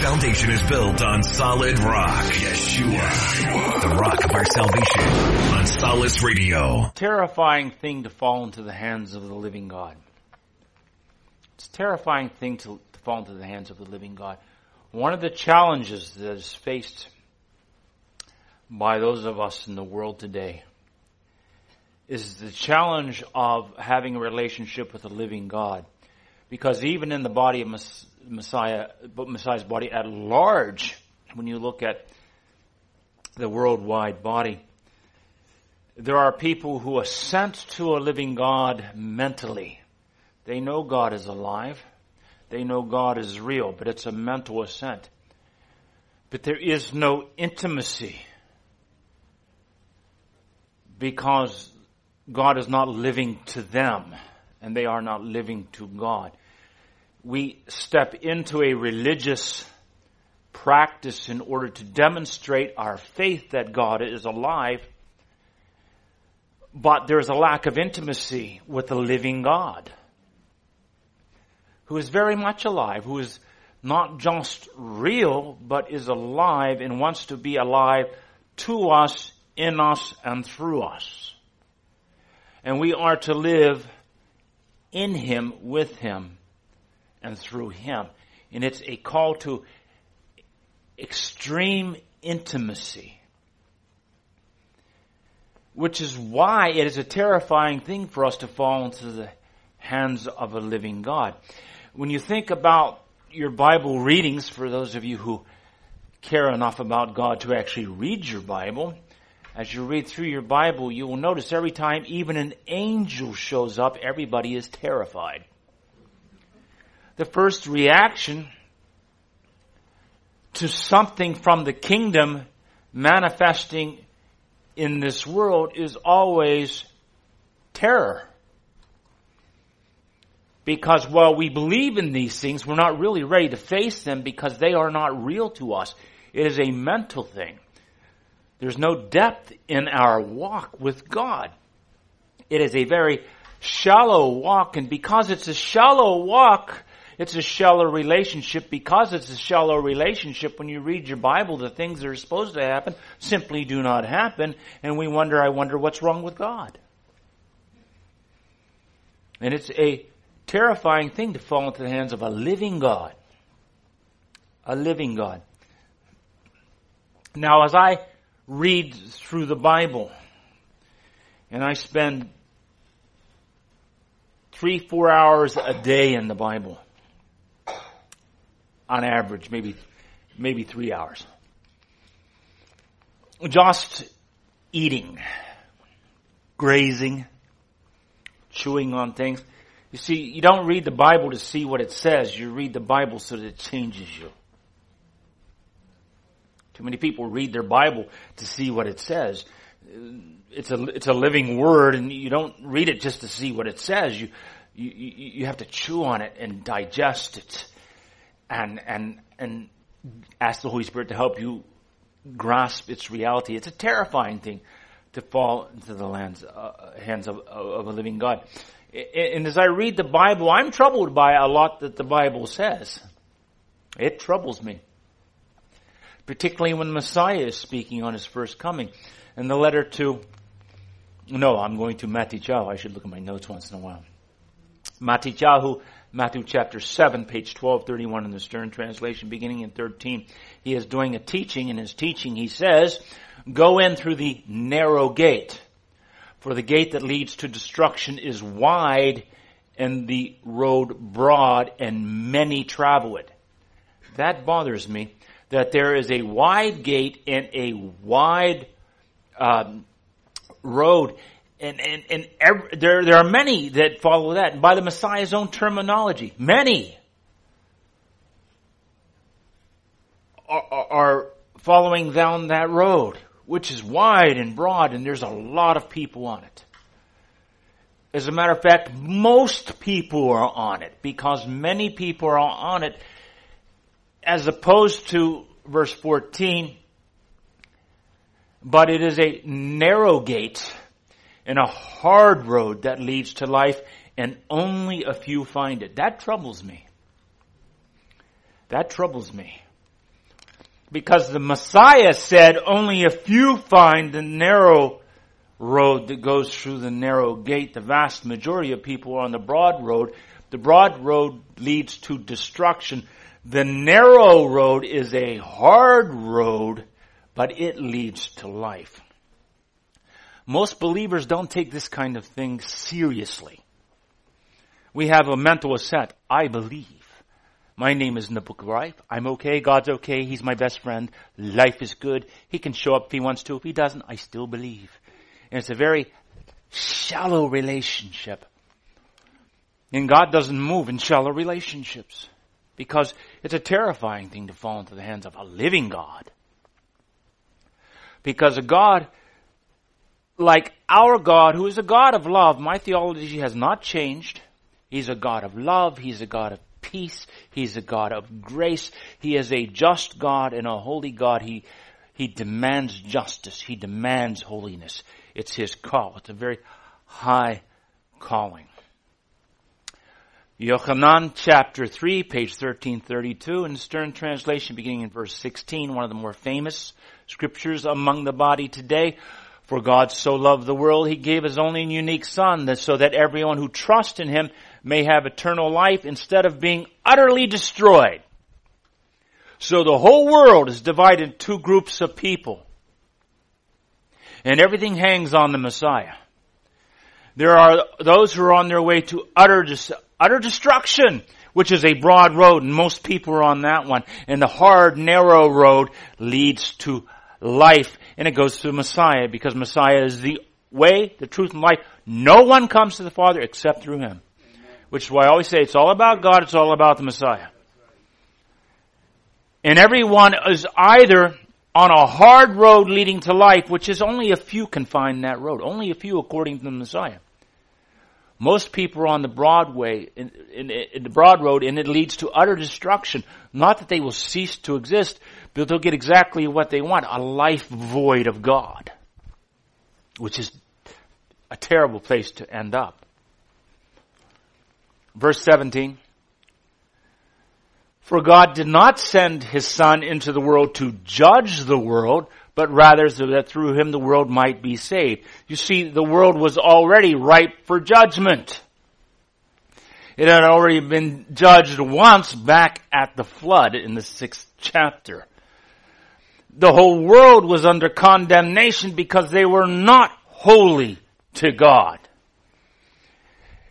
Foundation is built on solid rock. Yeshua. The rock of our salvation. On Solace Radio. Terrifying thing to fall into the hands of the living God. It's a terrifying thing to, to fall into the hands of the living God. One of the challenges that is faced by those of us in the world today is the challenge of having a relationship with the living God. Because even in the body of Messiah, Messiah's body at large, when you look at the worldwide body, there are people who assent to a living God mentally. They know God is alive. They know God is real, but it's a mental assent. But there is no intimacy because God is not living to them and they are not living to God. We step into a religious practice in order to demonstrate our faith that God is alive, but there's a lack of intimacy with the living God who is very much alive, who is not just real, but is alive and wants to be alive to us, in us, and through us. And we are to live in Him, with Him, and through Him. And it's a call to extreme intimacy. Which is why it is a terrifying thing for us to fall into the hands of a living God. When you think about your Bible readings, for those of you who care enough about God to actually read your Bible, as you read through your Bible, you will notice every time even an angel shows up, everybody is terrified. The first reaction to something from the kingdom manifesting in this world is always terror. Because while we believe in these things, we're not really ready to face them because they are not real to us. It is a mental thing. There's no depth in our walk with God. It is a very shallow walk, and because it's a shallow walk, it's a shallow relationship. Because it's a shallow relationship, when you read your Bible, the things that are supposed to happen simply do not happen, and we wonder, I wonder what's wrong with God. And it's a terrifying thing to fall into the hands of a living God. A living God. Now, as I read through the Bible. And I spend three, four hours a day in the Bible. On average, maybe, maybe three hours. Just eating, grazing, chewing on things. You see, you don't read the Bible to see what it says. You read the Bible so that it changes you. Too many people read their Bible to see what it says. It's a, it's a living word and you don't read it just to see what it says. You, you, you have to chew on it and digest it and, and, and ask the Holy Spirit to help you grasp its reality. It's a terrifying thing to fall into the lands, uh, hands of, of a living God. And as I read the Bible, I'm troubled by a lot that the Bible says. It troubles me particularly when Messiah is speaking on his first coming. And the letter to, no, I'm going to Matthew I should look at my notes once in a while. Matthew Matthew chapter 7, page 1231 in the Stern translation, beginning in 13. He is doing a teaching. In his teaching, he says, Go in through the narrow gate, for the gate that leads to destruction is wide and the road broad and many travel it. That bothers me that there is a wide gate and a wide um, road. And, and, and every, there, there are many that follow that. And by the Messiah's own terminology, many are, are following down that road, which is wide and broad, and there's a lot of people on it. As a matter of fact, most people are on it because many people are on it as opposed to verse 14, but it is a narrow gate and a hard road that leads to life and only a few find it. That troubles me. That troubles me. because the Messiah said only a few find the narrow road that goes through the narrow gate. The vast majority of people are on the broad road. The broad road leads to destruction. The narrow road is a hard road, but it leads to life. Most believers don't take this kind of thing seriously. We have a mental assent. I believe. My name is in the book of life. I'm okay. God's okay. He's my best friend. Life is good. He can show up if he wants to. If he doesn't, I still believe. And it's a very shallow relationship. And God doesn't move in shallow relationships because it's a terrifying thing to fall into the hands of a living God. Because a God like our God, who is a God of love, my theology has not changed. He's a God of love. He's a God of peace. He's a God of grace. He is a just God and a holy God. He, he demands justice. He demands holiness. It's his call. It's a very high calling. Yochanan chapter 3, page 1332 in Stern Translation beginning in verse 16, one of the more famous scriptures among the body today. For God so loved the world, He gave His only and unique Son, so that everyone who trusts in Him may have eternal life instead of being utterly destroyed. So the whole world is divided in two groups of people. And everything hangs on the Messiah. There are those who are on their way to utter, utter destruction, which is a broad road, and most people are on that one. And the hard, narrow road leads to life, and it goes through Messiah, because Messiah is the way, the truth, and life. No one comes to the Father except through Him. Which is why I always say it's all about God, it's all about the Messiah. And everyone is either on a hard road leading to life, which is only a few can find that road. Only a few according to the Messiah. Most people are on the Broadway, in, in, in, the broad road, and it leads to utter destruction. Not that they will cease to exist, but they'll get exactly what they want, a life void of God. Which is a terrible place to end up. Verse 17. For God did not send His Son into the world to judge the world, but rather so that through Him the world might be saved. You see, the world was already ripe for judgment. It had already been judged once back at the flood in the sixth chapter. The whole world was under condemnation because they were not holy to God.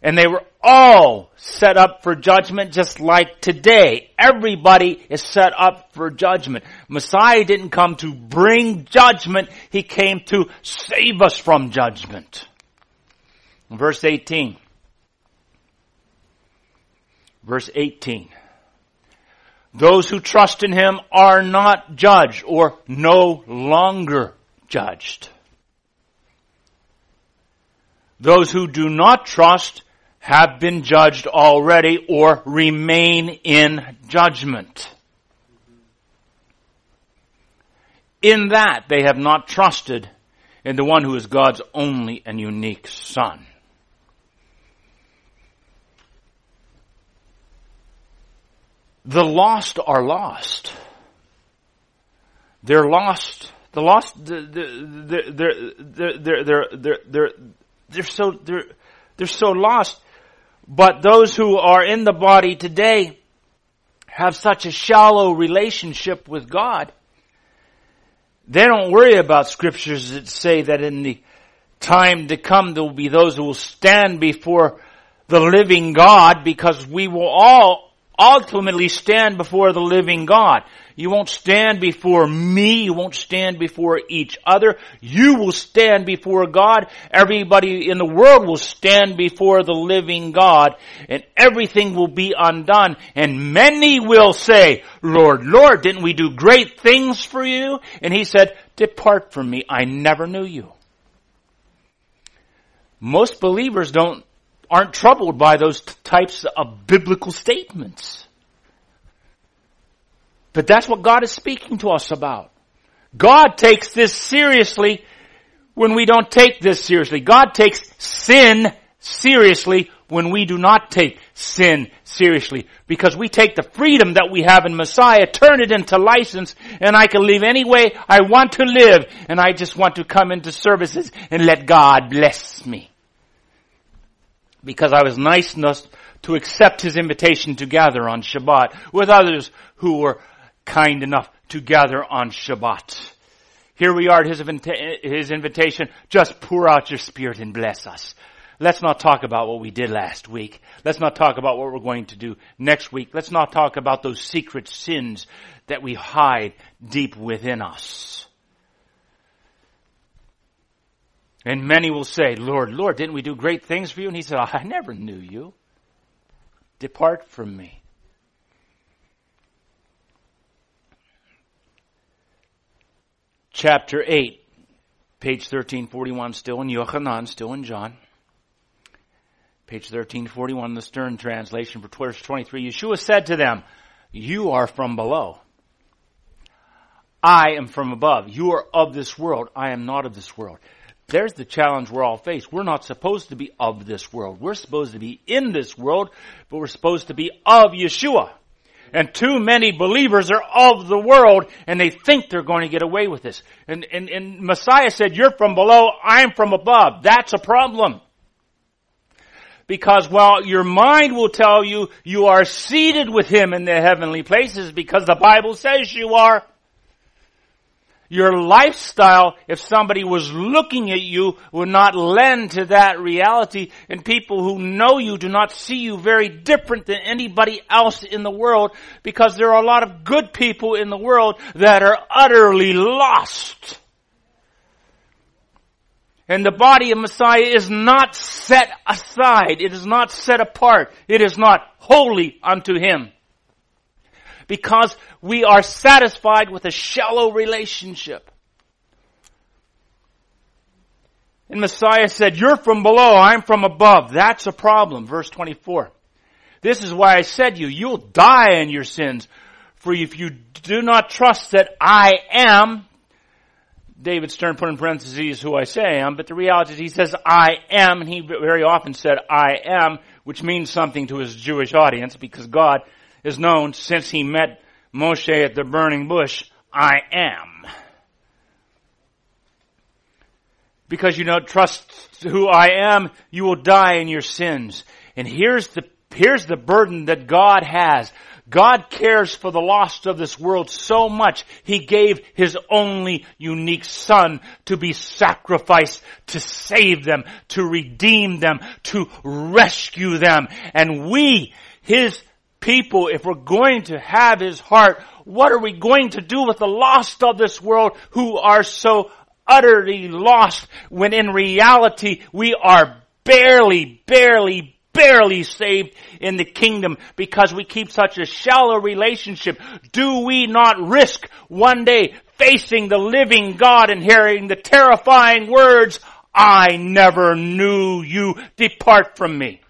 And they were all set up for judgment just like today. Everybody is set up for judgment. Messiah didn't come to bring judgment. He came to save us from judgment. Verse 18. Verse 18. Those who trust in Him are not judged or no longer judged. Those who do not trust have been judged already or remain in judgment. In that they have not trusted in the one who is God's only and unique Son. The lost are lost. They're lost. The lost, they're, they're, they're, they're, they're, they're, they're so, they're, they're so lost but those who are in the body today have such a shallow relationship with God. They don't worry about scriptures that say that in the time to come there will be those who will stand before the living God because we will all ultimately stand before the living God. You won't stand before me. You won't stand before each other. You will stand before God. Everybody in the world will stand before the living God and everything will be undone. And many will say, Lord, Lord, didn't we do great things for you? And he said, depart from me. I never knew you. Most believers don't, aren't troubled by those types of biblical statements. But that's what God is speaking to us about. God takes this seriously when we don't take this seriously. God takes sin seriously when we do not take sin seriously because we take the freedom that we have in Messiah, turn it into license, and I can live any way I want to live, and I just want to come into services and let God bless me. Because I was nice enough to accept his invitation to gather on Shabbat with others who were kind enough to gather on Shabbat. Here we are at his, his invitation. Just pour out your spirit and bless us. Let's not talk about what we did last week. Let's not talk about what we're going to do next week. Let's not talk about those secret sins that we hide deep within us. And many will say, Lord, Lord, didn't we do great things for you? And he said, I never knew you. Depart from me. Chapter 8, page 1341, still in Yochanan, still in John. Page 1341, the Stern translation for verse 23. Yeshua said to them, You are from below. I am from above. You are of this world. I am not of this world. There's the challenge we're all faced. We're not supposed to be of this world. We're supposed to be in this world, but we're supposed to be of Yeshua. And too many believers are of the world and they think they're going to get away with this. And, and, and Messiah said, you're from below, I'm from above. That's a problem. Because while your mind will tell you you are seated with Him in the heavenly places because the Bible says you are, your lifestyle, if somebody was looking at you, would not lend to that reality. And people who know you do not see you very different than anybody else in the world because there are a lot of good people in the world that are utterly lost. And the body of Messiah is not set aside. It is not set apart. It is not holy unto Him because we are satisfied with a shallow relationship. And Messiah said, you're from below, I'm from above. That's a problem. Verse 24. This is why I said you, you'll die in your sins. For if you do not trust that I am, David Stern put in parentheses who I say I am, but the reality is he says I am, and he very often said I am, which means something to his Jewish audience because God is known since he met Moshe at the burning bush, I am. Because you don't trust who I am, you will die in your sins. And here's the, here's the burden that God has. God cares for the lost of this world so much, He gave His only unique Son to be sacrificed to save them, to redeem them, to rescue them. And we, His people, if we're going to have His heart, what are we going to do with the lost of this world who are so utterly lost when in reality we are barely, barely, barely saved in the kingdom because we keep such a shallow relationship. Do we not risk one day facing the living God and hearing the terrifying words, I never knew you, depart from me?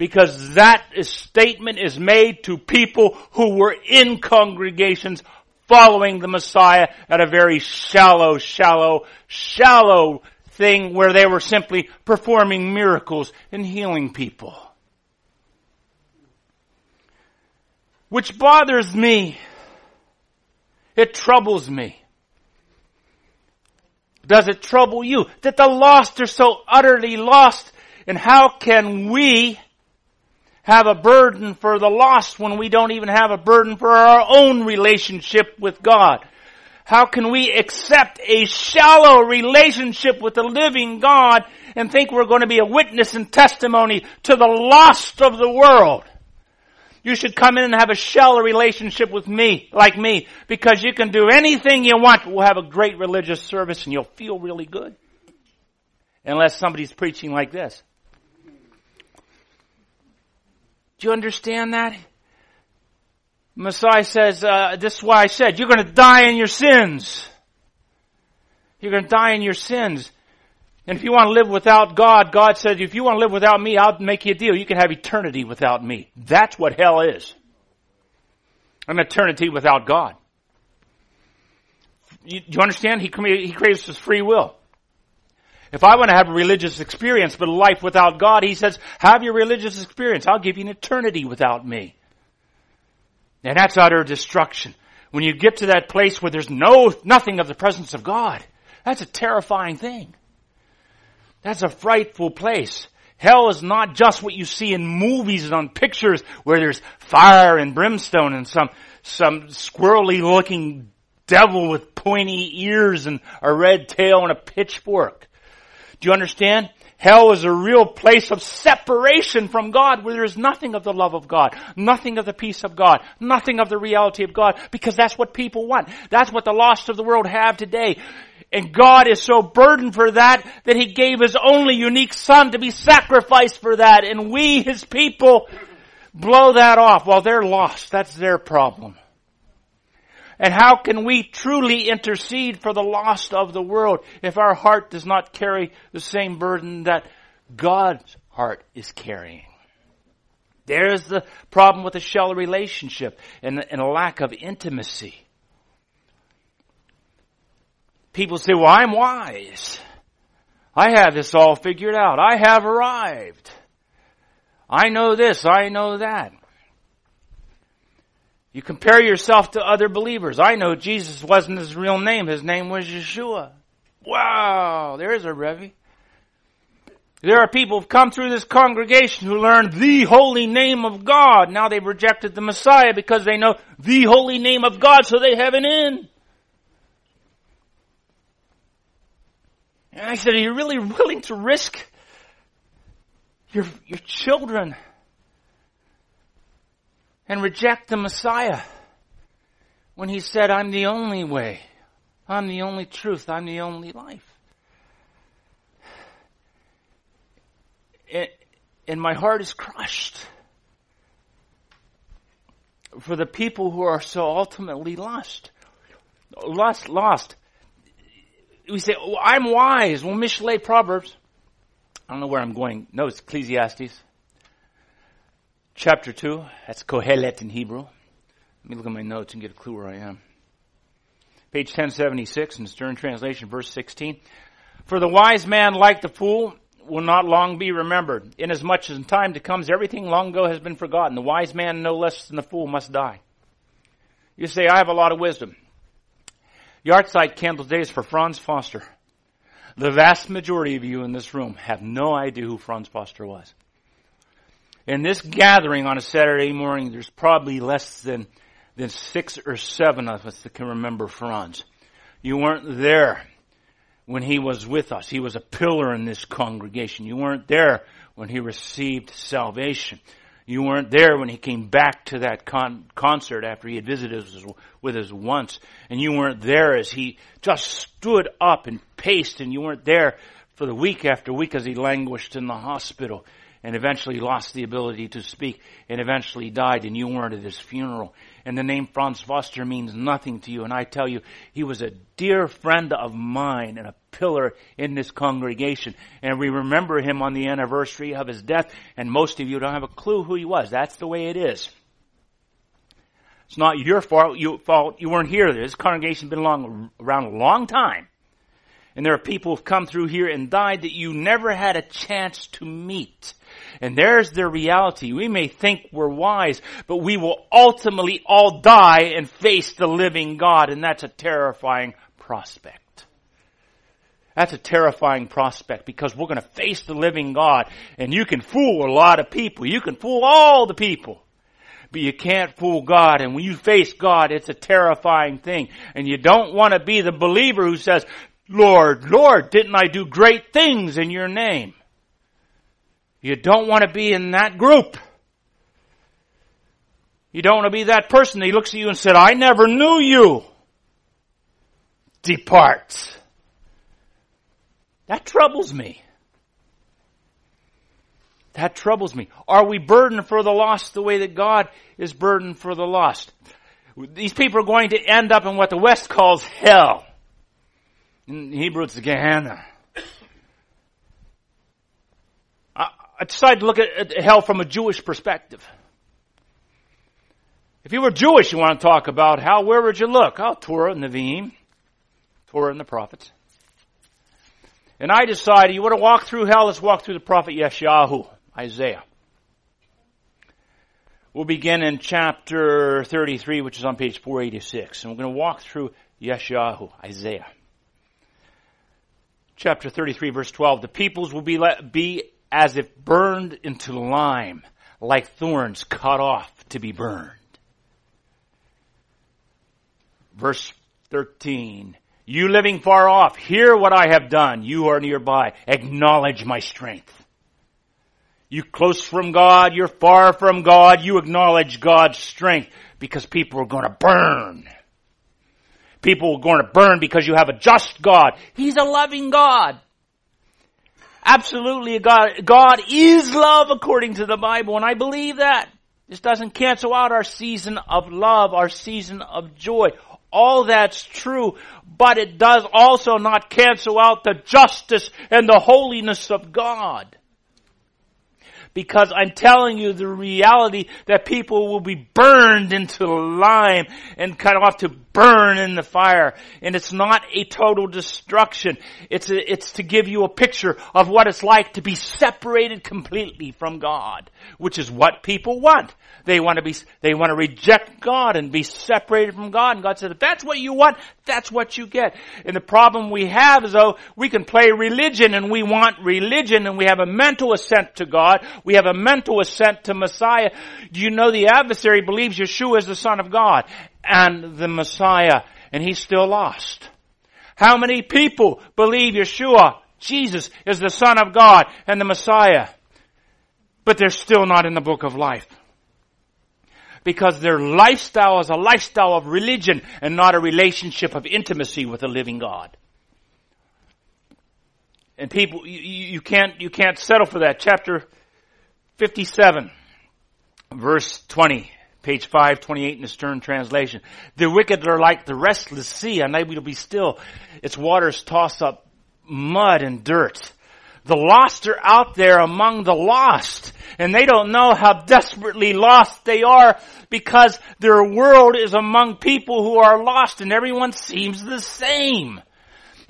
Because that statement is made to people who were in congregations following the Messiah at a very shallow, shallow, shallow thing where they were simply performing miracles and healing people. Which bothers me. It troubles me. Does it trouble you that the lost are so utterly lost? And how can we have a burden for the lost when we don't even have a burden for our own relationship with God? How can we accept a shallow relationship with the living God and think we're going to be a witness and testimony to the lost of the world? You should come in and have a shallow relationship with me, like me, because you can do anything you want. We'll have a great religious service and you'll feel really good. Unless somebody's preaching like this. Do you understand that? Messiah says, uh, this is why I said, you're going to die in your sins. You're going to die in your sins. And if you want to live without God, God said, if you want to live without me, I'll make you a deal. You can have eternity without me. That's what hell is. An eternity without God. You, do you understand? He, he creates his free will. If I want to have a religious experience but a life without God, he says, have your religious experience. I'll give you an eternity without me. And that's utter destruction. When you get to that place where there's no, nothing of the presence of God, that's a terrifying thing. That's a frightful place. Hell is not just what you see in movies and on pictures where there's fire and brimstone and some, some squirrely looking devil with pointy ears and a red tail and a pitchfork. Do you understand? Hell is a real place of separation from God where there is nothing of the love of God, nothing of the peace of God, nothing of the reality of God, because that's what people want. That's what the lost of the world have today. And God is so burdened for that that He gave His only unique Son to be sacrificed for that. And we, His people, blow that off while they're lost. That's their problem. And how can we truly intercede for the lost of the world if our heart does not carry the same burden that God's heart is carrying? There's the problem with a shallow relationship and, and a lack of intimacy. People say, well, I'm wise. I have this all figured out. I have arrived. I know this. I know that. You compare yourself to other believers. I know Jesus wasn't his real name. His name was Yeshua. Wow, there's a revy. There are people who've come through this congregation who learned the holy name of God. Now they've rejected the Messiah because they know the holy name of God, so they have an in. And I said, are you really willing to risk your, your children and reject the Messiah when he said, I'm the only way. I'm the only truth. I'm the only life. And my heart is crushed for the people who are so ultimately lost. Lost, lost. We say, oh, I'm wise. Well, Mishle Proverbs. I don't know where I'm going. No, it's Ecclesiastes chapter 2. That's Kohelet in Hebrew. Let me look at my notes and get a clue where I am. Page 1076 in Stern Translation, verse 16. For the wise man, like the fool, will not long be remembered. Inasmuch as in time to comes everything long ago has been forgotten. The wise man, no less than the fool, must die. You say, I have a lot of wisdom. Yahrzeit candle days for Franz Foster. The vast majority of you in this room have no idea who Franz Foster was. In this gathering on a Saturday morning, there's probably less than, than six or seven of us that can remember Franz. You weren't there when he was with us. He was a pillar in this congregation. You weren't there when he received salvation. You weren't there when he came back to that con- concert after he had visited us with us once. And you weren't there as he just stood up and paced and you weren't there for the week after week as he languished in the hospital and eventually lost the ability to speak and eventually died and you weren't at his funeral. And the name Franz Foster means nothing to you. And I tell you, he was a dear friend of mine and a pillar in this congregation. And we remember him on the anniversary of his death and most of you don't have a clue who he was. That's the way it is. It's not your fault. You, fault. you weren't here. This congregation's been long, around a long time. And there are people who've come through here and died that you never had a chance to meet. And there's the reality. We may think we're wise, but we will ultimately all die and face the living God, and that's a terrifying prospect. That's a terrifying prospect because we're going to face the living God, and you can fool a lot of people. You can fool all the people. But you can't fool God, and when you face God, it's a terrifying thing. And you don't want to be the believer who says, Lord, Lord, didn't I do great things in your name? You don't want to be in that group. You don't want to be that person that looks at you and said, I never knew you. Depart. That troubles me. That troubles me. Are we burdened for the lost the way that God is burdened for the lost? These people are going to end up in what the West calls hell. In Hebrew, it's Gehenna. I decided to look at hell from a Jewish perspective. If you were Jewish, you want to talk about how, where would you look? Oh, Torah and Nevi'im, Torah and the prophets. And I decided, you want to walk through hell? Let's walk through the prophet Yeshayahu, Isaiah. We'll begin in chapter 33, which is on page 486. And we're going to walk through Yeshayahu, Isaiah. Chapter 33, verse 12. The peoples will be, let, be as if burned into lime, like thorns cut off to be burned. Verse 13. You living far off, hear what I have done. You are nearby. Acknowledge my strength. You close from God, you're far from God, you acknowledge God's strength because people are going to burn. People are going to burn because you have a just God. He's a loving God. Absolutely God. God is love according to the Bible and I believe that. This doesn't cancel out our season of love, our season of joy. All that's true, but it does also not cancel out the justice and the holiness of God. Because I'm telling you the reality that people will be burned into lime and cut off to burn in the fire. And it's not a total destruction. It's, a, it's to give you a picture of what it's like to be separated completely from God, which is what people want. They want to be, they want to reject God and be separated from God. And God said, if that's what you want, that's what you get. And the problem we have is though we can play religion and we want religion and we have a mental assent to God. We have a mental assent to Messiah. Do you know the adversary believes Yeshua is the son of God and the Messiah and he's still lost? How many people believe Yeshua, Jesus, is the son of God and the Messiah? But they're still not in the book of life because their lifestyle is a lifestyle of religion and not a relationship of intimacy with the living God. And people, you, you can't, you can't settle for that. Chapter 57, verse 20, page 528 in the Stern Translation. The wicked are like the restless sea, unable to be still. Its waters toss up mud and dirt. The lost are out there among the lost and they don't know how desperately lost they are because their world is among people who are lost and everyone seems the same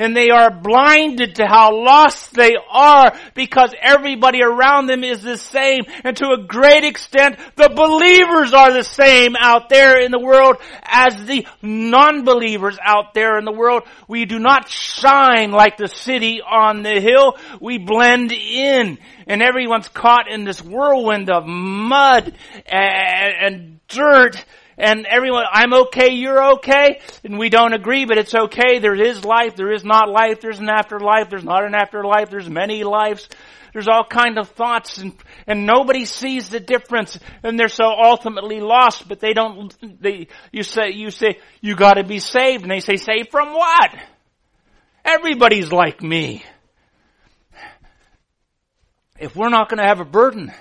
and they are blinded to how lost they are because everybody around them is the same. And to a great extent, the believers are the same out there in the world as the non-believers out there in the world. We do not shine like the city on the hill. We blend in and everyone's caught in this whirlwind of mud and, dirt and everyone, I'm okay, you're okay, and we don't agree, but it's okay. There is life, there is not life, there's an afterlife, there's not an afterlife, there's many lives. There's all kind of thoughts and, and nobody sees the difference and they're so ultimately lost, but they don't, they, you say, you say, you gotta be saved and they say, saved from what? Everybody's like me. If we're not gonna have a burden,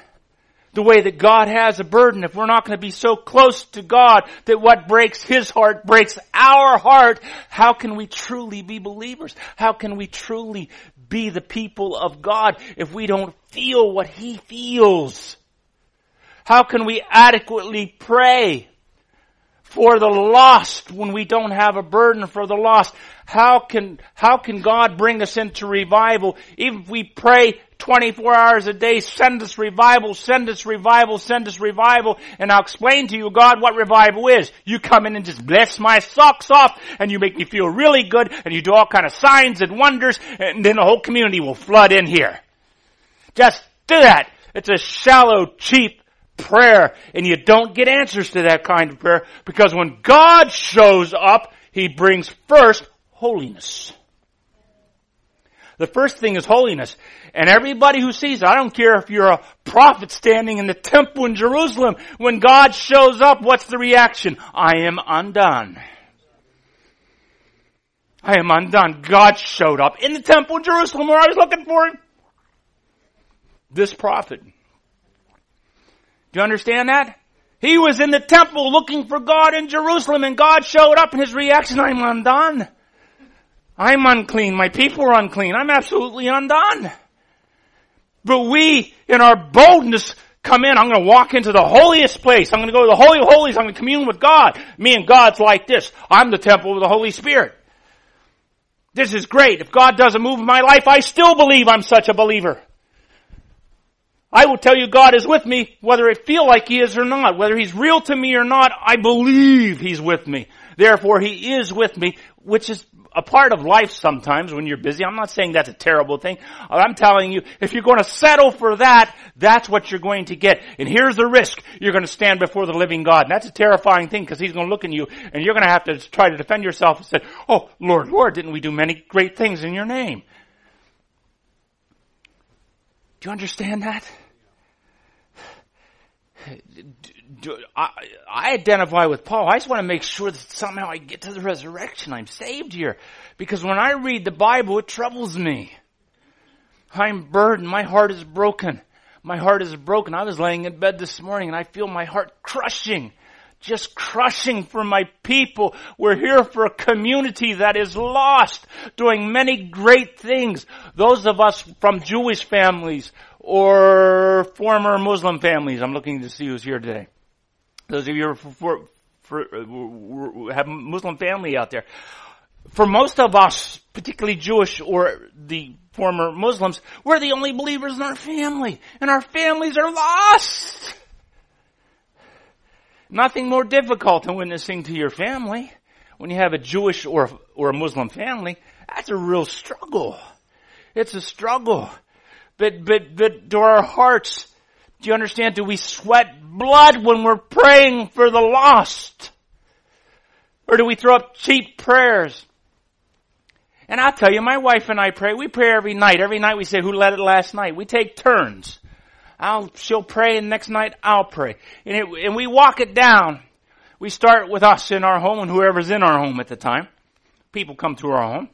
the way that God has a burden, if we're not going to be so close to God that what breaks His heart breaks our heart, how can we truly be believers? How can we truly be the people of God if we don't feel what He feels? How can we adequately pray for the lost when we don't have a burden for the lost? How can, how can God bring us into revival even if we pray 24 hours a day, send us revival, send us revival, send us revival, and I'll explain to you, God, what revival is. You come in and just bless my socks off, and you make me feel really good, and you do all kind of signs and wonders, and then the whole community will flood in here. Just do that. It's a shallow, cheap prayer, and you don't get answers to that kind of prayer, because when God shows up, He brings first holiness. The first thing is holiness. And everybody who sees it, I don't care if you're a prophet standing in the temple in Jerusalem, when God shows up, what's the reaction? I am undone. I am undone. God showed up in the temple in Jerusalem where I was looking for him. This prophet. Do you understand that? He was in the temple looking for God in Jerusalem and God showed up and his reaction, I'm undone. I'm unclean. My people are unclean. I'm absolutely undone. But we, in our boldness, come in. I'm going to walk into the holiest place. I'm going to go to the Holy of Holies. I'm going to commune with God. Me and God's like this. I'm the temple of the Holy Spirit. This is great. If God doesn't move in my life, I still believe I'm such a believer. I will tell you God is with me, whether it feel like He is or not. Whether He's real to me or not, I believe He's with me. Therefore, He is with me, which is a part of life sometimes when you're busy. I'm not saying that's a terrible thing. I'm telling you, if you're going to settle for that, that's what you're going to get. And here's the risk. You're going to stand before the living God. And that's a terrifying thing because He's going to look at you and you're going to have to try to defend yourself and say, Oh, Lord, Lord, didn't we do many great things in your name? Do you understand that? I, I identify with Paul. I just want to make sure that somehow I get to the resurrection. I'm saved here. Because when I read the Bible, it troubles me. I'm burdened. My heart is broken. My heart is broken. I was laying in bed this morning and I feel my heart crushing. Just crushing for my people. We're here for a community that is lost, doing many great things. Those of us from Jewish families or former Muslim families. I'm looking to see who's here today. Those of you who for, for, uh, have a Muslim family out there. For most of us, particularly Jewish or the former Muslims, we're the only believers in our family. And our families are lost. Nothing more difficult than witnessing to your family. When you have a Jewish or, or a Muslim family, that's a real struggle. It's a struggle. But, but, but do our hearts, do you understand? Do we sweat blood when we're praying for the lost? Or do we throw up cheap prayers? And I'll tell you, my wife and I pray. We pray every night. Every night we say, who led it last night? We take turns. I'll, she'll pray and next night I'll pray. And, it, and we walk it down. We start with us in our home and whoever's in our home at the time. People come to our home.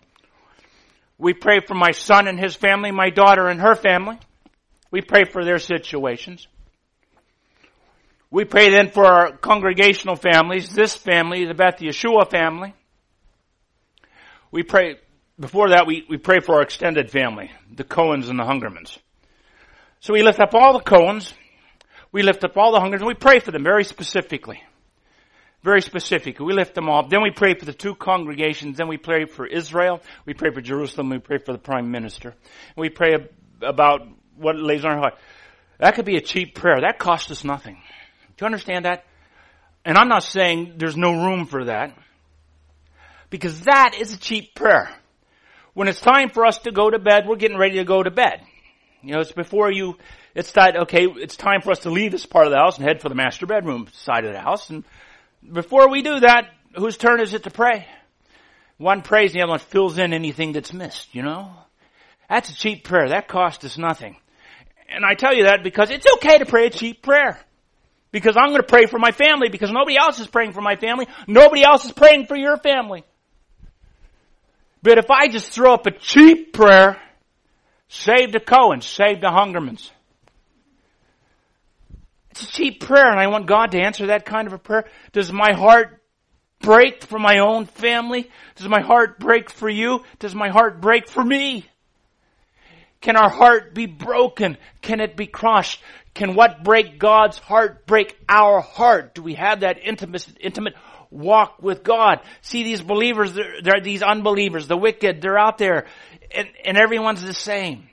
We pray for my son and his family, my daughter and her family. We pray for their situations. We pray then for our congregational families, this family, the Beth Yeshua family. We pray, before that we, we pray for our extended family, the Cohens and the Hungermans. So we lift up all the Cohens, we lift up all the Hungermans, and we pray for them very specifically very specific. We lift them up. Then we pray for the two congregations. Then we pray for Israel. We pray for Jerusalem. We pray for the prime minister. We pray about what lays on our heart. That could be a cheap prayer. That costs us nothing. Do you understand that? And I'm not saying there's no room for that. Because that is a cheap prayer. When it's time for us to go to bed, we're getting ready to go to bed. You know, it's before you, it's that, okay, it's time for us to leave this part of the house and head for the master bedroom side of the house. And before we do that, whose turn is it to pray? One prays and the other one fills in anything that's missed, you know? That's a cheap prayer. That costs us nothing. And I tell you that because it's okay to pray a cheap prayer. Because I'm going to pray for my family because nobody else is praying for my family. Nobody else is praying for your family. But if I just throw up a cheap prayer, save the Cohens, save the Hungermans, it's a cheap prayer and I want God to answer that kind of a prayer. Does my heart break for my own family? Does my heart break for you? Does my heart break for me? Can our heart be broken? Can it be crushed? Can what break God's heart break our heart? Do we have that intimate, intimate walk with God? See these believers, they're, they're these unbelievers, the wicked, they're out there and, and everyone's the same.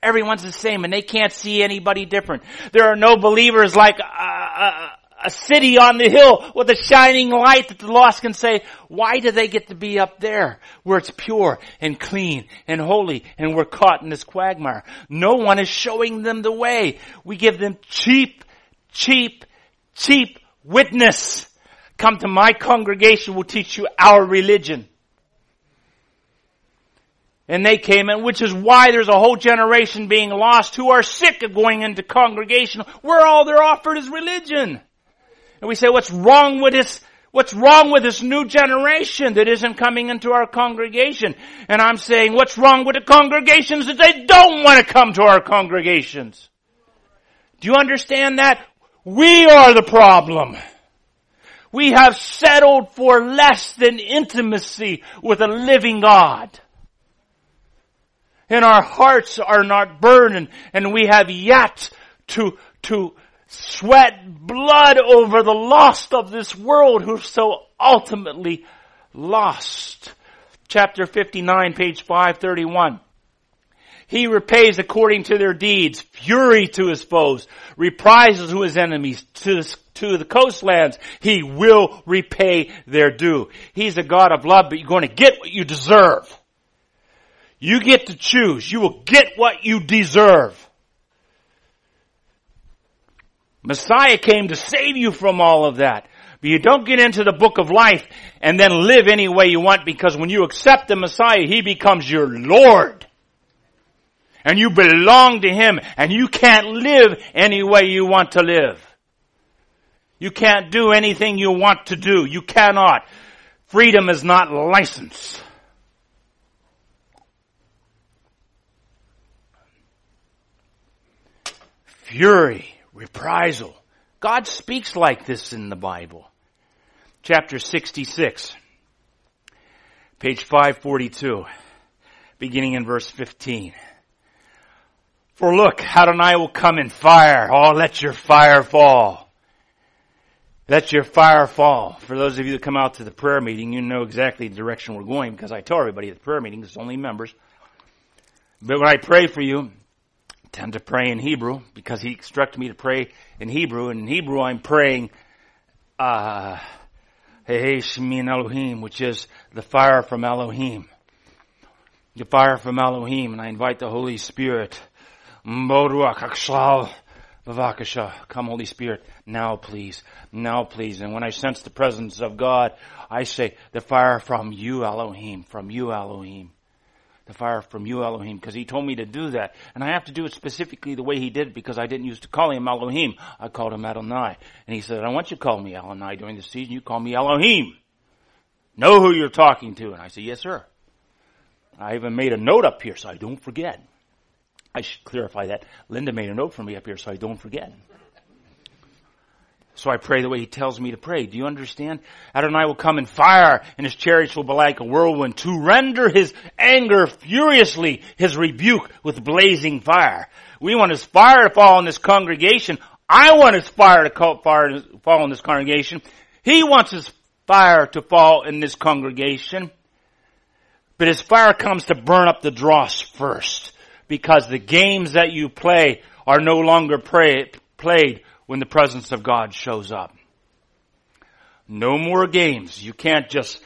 Everyone's the same and they can't see anybody different. There are no believers like a, a, a, city on the hill with a shining light that the lost can say, why do they get to be up there where it's pure and clean and holy and we're caught in this quagmire? No one is showing them the way. We give them cheap, cheap, cheap witness. Come to my congregation, we'll teach you our religion. And they came in, which is why there's a whole generation being lost who are sick of going into congregation where all they're offered is religion. And we say, what's wrong with this, what's wrong with this new generation that isn't coming into our congregation? And I'm saying, what's wrong with the congregations that they don't want to come to our congregations? Do you understand that? We are the problem. We have settled for less than intimacy with a living God and our hearts are not burdened and we have yet to, to sweat blood over the lost of this world who are so ultimately lost. chapter 59, page 531. He repays according to their deeds, fury to his foes, reprisals to his enemies, to, to the coastlands. He will repay their due. He's a God of love, but you're going to get what you deserve. You get to choose. You will get what you deserve. Messiah came to save you from all of that. But you don't get into the book of life and then live any way you want because when you accept the Messiah, He becomes your Lord. And you belong to Him and you can't live any way you want to live. You can't do anything you want to do. You cannot. Freedom is not license. Fury, reprisal. God speaks like this in the Bible chapter 66, page 542, beginning in verse 15. For look, Adonai will come in fire. Oh, let your fire fall. Let your fire fall. For those of you that come out to the prayer meeting, you know exactly the direction we're going because I tell everybody at the prayer meeting, it's only members. But when I pray for you, tend to pray in Hebrew because he instructed me to pray in Hebrew. And in Hebrew, I'm praying, uh, Elohim, which is the fire from Elohim. The fire from Elohim, and I invite the Holy Spirit. Come Holy Spirit, now please, now please. And when I sense the presence of God, I say, the fire from you Elohim, from you Elohim the fire from you, Elohim, because he told me to do that. And I have to do it specifically the way he did because I didn't used to call him Elohim. I called him Adonai. And he said, I want you to call me Adonai during the season. You call me Elohim. Know who you're talking to. And I said, yes, sir. I even made a note up here so I don't forget. I should clarify that. Linda made a note for me up here so I don't forget. So I pray the way he tells me to pray. Do you understand? Adonai will come in fire and his chariots will be like a whirlwind to render his anger furiously, his rebuke with blazing fire. We want his fire to fall on this congregation. I want his fire to fall in this congregation. He wants his fire to fall in this congregation. But his fire comes to burn up the dross first because the games that you play are no longer played when the presence of God shows up. No more games. You can't just,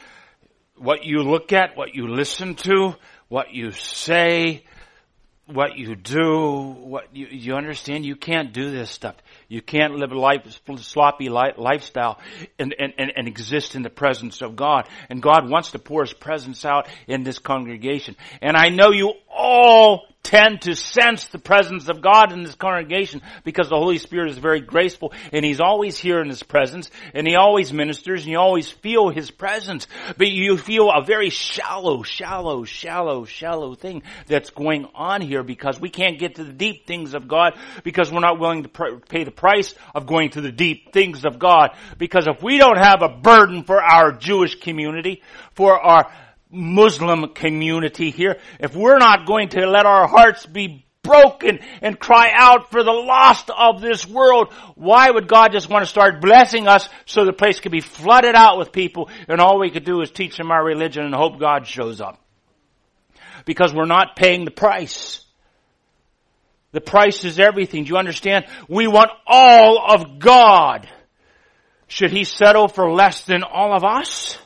what you look at, what you listen to, what you say, what you do, what you, you understand, you can't do this stuff. You can't live a life, sloppy lifestyle and, and, and, and exist in the presence of God. And God wants to pour His presence out in this congregation. And I know you all tend to sense the presence of God in this congregation because the Holy Spirit is very graceful and He's always here in His presence and He always ministers and you always feel His presence. But you feel a very shallow, shallow, shallow, shallow thing that's going on here because we can't get to the deep things of God because we're not willing to pr- pay the price of going to the deep things of God. Because if we don't have a burden for our Jewish community, for our Muslim community here, if we're not going to let our hearts be broken and cry out for the lost of this world, why would God just want to start blessing us so the place could be flooded out with people and all we could do is teach them our religion and hope God shows up? Because we're not paying the price. The price is everything. Do you understand? We want all of God. Should He settle for less than all of us?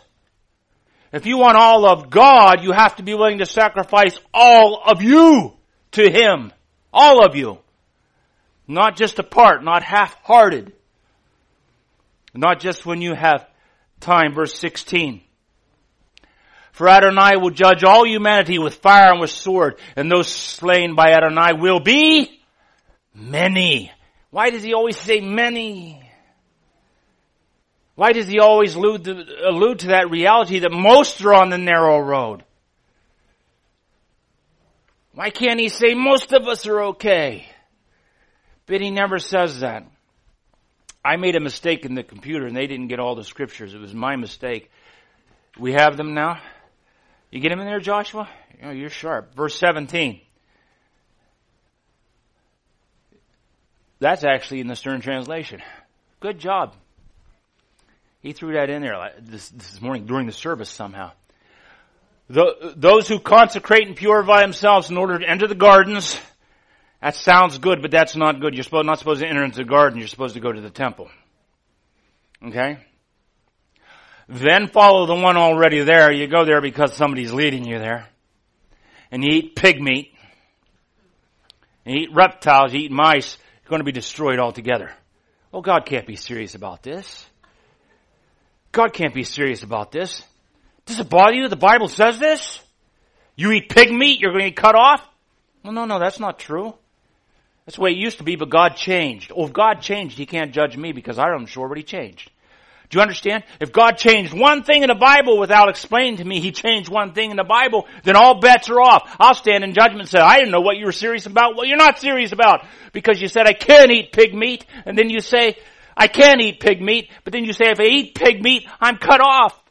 If you want all of God, you have to be willing to sacrifice all of you to Him. All of you. Not just a part, not half-hearted. Not just when you have time. Verse 16. For Adonai will judge all humanity with fire and with sword, and those slain by Adonai will be many. Why does he always say many? Why does he always allude to, allude to that reality that most are on the narrow road? Why can't he say most of us are okay? But he never says that. I made a mistake in the computer and they didn't get all the scriptures. It was my mistake. We have them now. You get them in there, Joshua? You're sharp. Verse 17. That's actually in the Stern Translation. Good job. He threw that in there this, this morning during the service somehow. The, those who consecrate and purify themselves in order to enter the gardens, that sounds good, but that's not good. You're supposed, not supposed to enter into the garden. You're supposed to go to the temple. Okay? Then follow the one already there. You go there because somebody's leading you there. And you eat pig meat. And you eat reptiles, you eat mice. You're going to be destroyed altogether. Well, God can't be serious about this. God can't be serious about this. Does it bother you that the Bible says this? You eat pig meat, you're going to be cut off? Well, no, no, that's not true. That's the way it used to be, but God changed. Oh, if God changed, He can't judge me because I'm sure what He changed. Do you understand? If God changed one thing in the Bible without explaining to me He changed one thing in the Bible, then all bets are off. I'll stand in judgment and say, I didn't know what you were serious about. Well, you're not serious about because you said I can't eat pig meat, and then you say, I can't eat pig meat, but then you say if I eat pig meat, I'm cut off.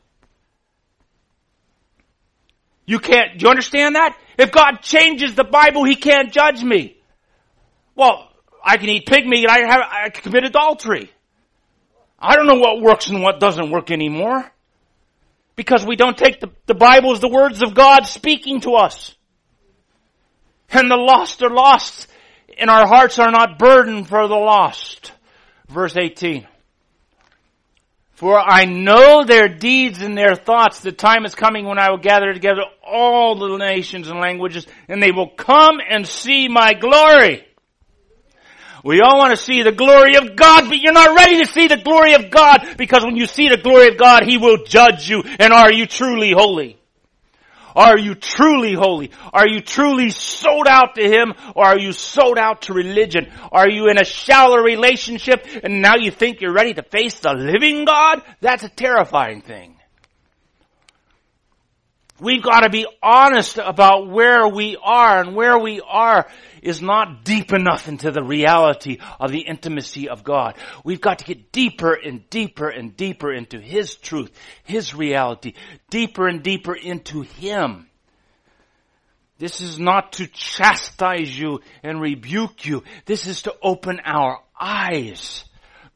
You can't, do you understand that? If God changes the Bible, He can't judge me. Well, I can eat pig meat, I have, I can commit adultery. I don't know what works and what doesn't work anymore. Because we don't take the, the Bible as the words of God speaking to us. And the lost are lost, and our hearts are not burdened for the lost. Verse 18. For I know their deeds and their thoughts. The time is coming when I will gather together all the nations and languages, and they will come and see my glory. We all want to see the glory of God, but you're not ready to see the glory of God because when you see the glory of God, He will judge you. And are you truly holy? Are you truly holy? Are you truly sold out to Him or are you sold out to religion? Are you in a shallow relationship and now you think you're ready to face the living God? That's a terrifying thing. We've got to be honest about where we are and where we are is not deep enough into the reality of the intimacy of God. We've got to get deeper and deeper and deeper into His truth, His reality, deeper and deeper into Him. This is not to chastise you and rebuke you. This is to open our eyes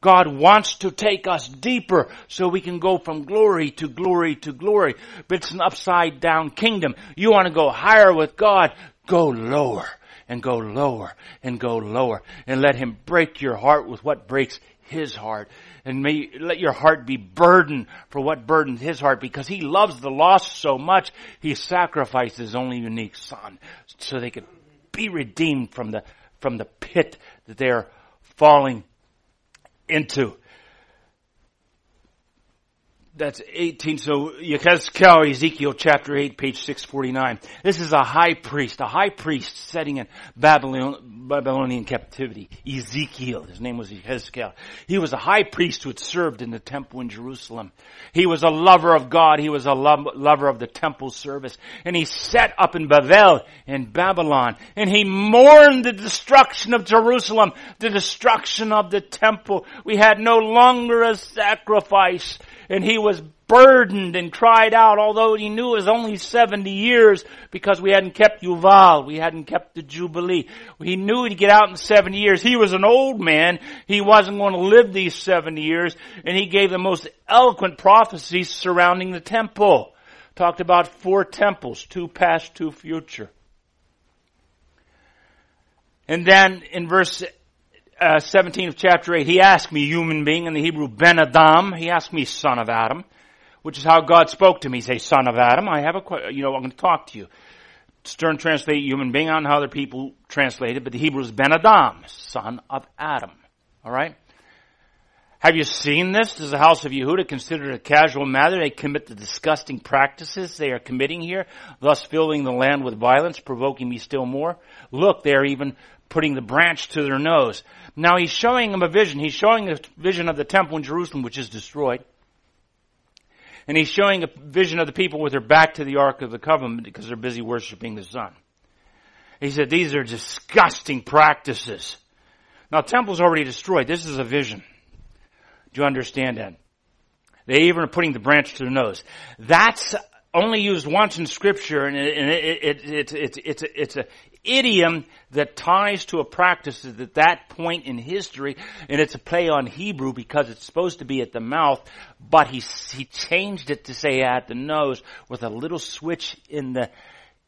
God wants to take us deeper so we can go from glory to glory to glory. But it's an upside down kingdom. You want to go higher with God, go lower and go lower and go lower and let Him break your heart with what breaks His heart. And may let your heart be burdened for what burdens His heart because He loves the lost so much, He sacrificed His only unique Son so they could be redeemed from the, from the pit that they're falling into. That's 18. So Yechezkel, Ezekiel chapter 8, page 649. This is a high priest, a high priest setting in Babylon, Babylonian captivity. Ezekiel, his name was Yechezkel. He was a high priest who had served in the temple in Jerusalem. He was a lover of God. He was a lover of the temple service. And he set up in Babel in Babylon. And he mourned the destruction of Jerusalem, the destruction of the temple. We had no longer a sacrifice and he was burdened and cried out, although he knew it was only 70 years because we hadn't kept Yuval, we hadn't kept the Jubilee. He knew he'd get out in 70 years. He was an old man. He wasn't going to live these 70 years, and he gave the most eloquent prophecies surrounding the temple. Talked about four temples, two past, two future. And then in verse uh, 17 of chapter 8, he asked me, human being, in the Hebrew, Ben Adam. He asked me, son of Adam, which is how God spoke to me. Say, son of Adam, I have a, you know, I'm going to talk to you. Stern translate human being, know how other people translate it, but the Hebrew is Ben Adam, son of Adam. Alright? Have you seen this? Does the house of Yehuda consider it a casual matter? They commit the disgusting practices they are committing here, thus filling the land with violence, provoking me still more. Look, they are even putting the branch to their nose. Now he's showing them a vision. He's showing a vision of the temple in Jerusalem, which is destroyed. And he's showing a vision of the people with their back to the Ark of the Covenant because they're busy worshiping the sun. He said, these are disgusting practices. Now, the temple's already destroyed. This is a vision. Do you understand that? They even are putting the branch to their nose. That's only used once in scripture and it, and it, it, it's, it's, it's, it's a idiom that ties to a practice at that point in history and it's a play on Hebrew because it's supposed to be at the mouth but he, he changed it to say at the nose with a little switch in the,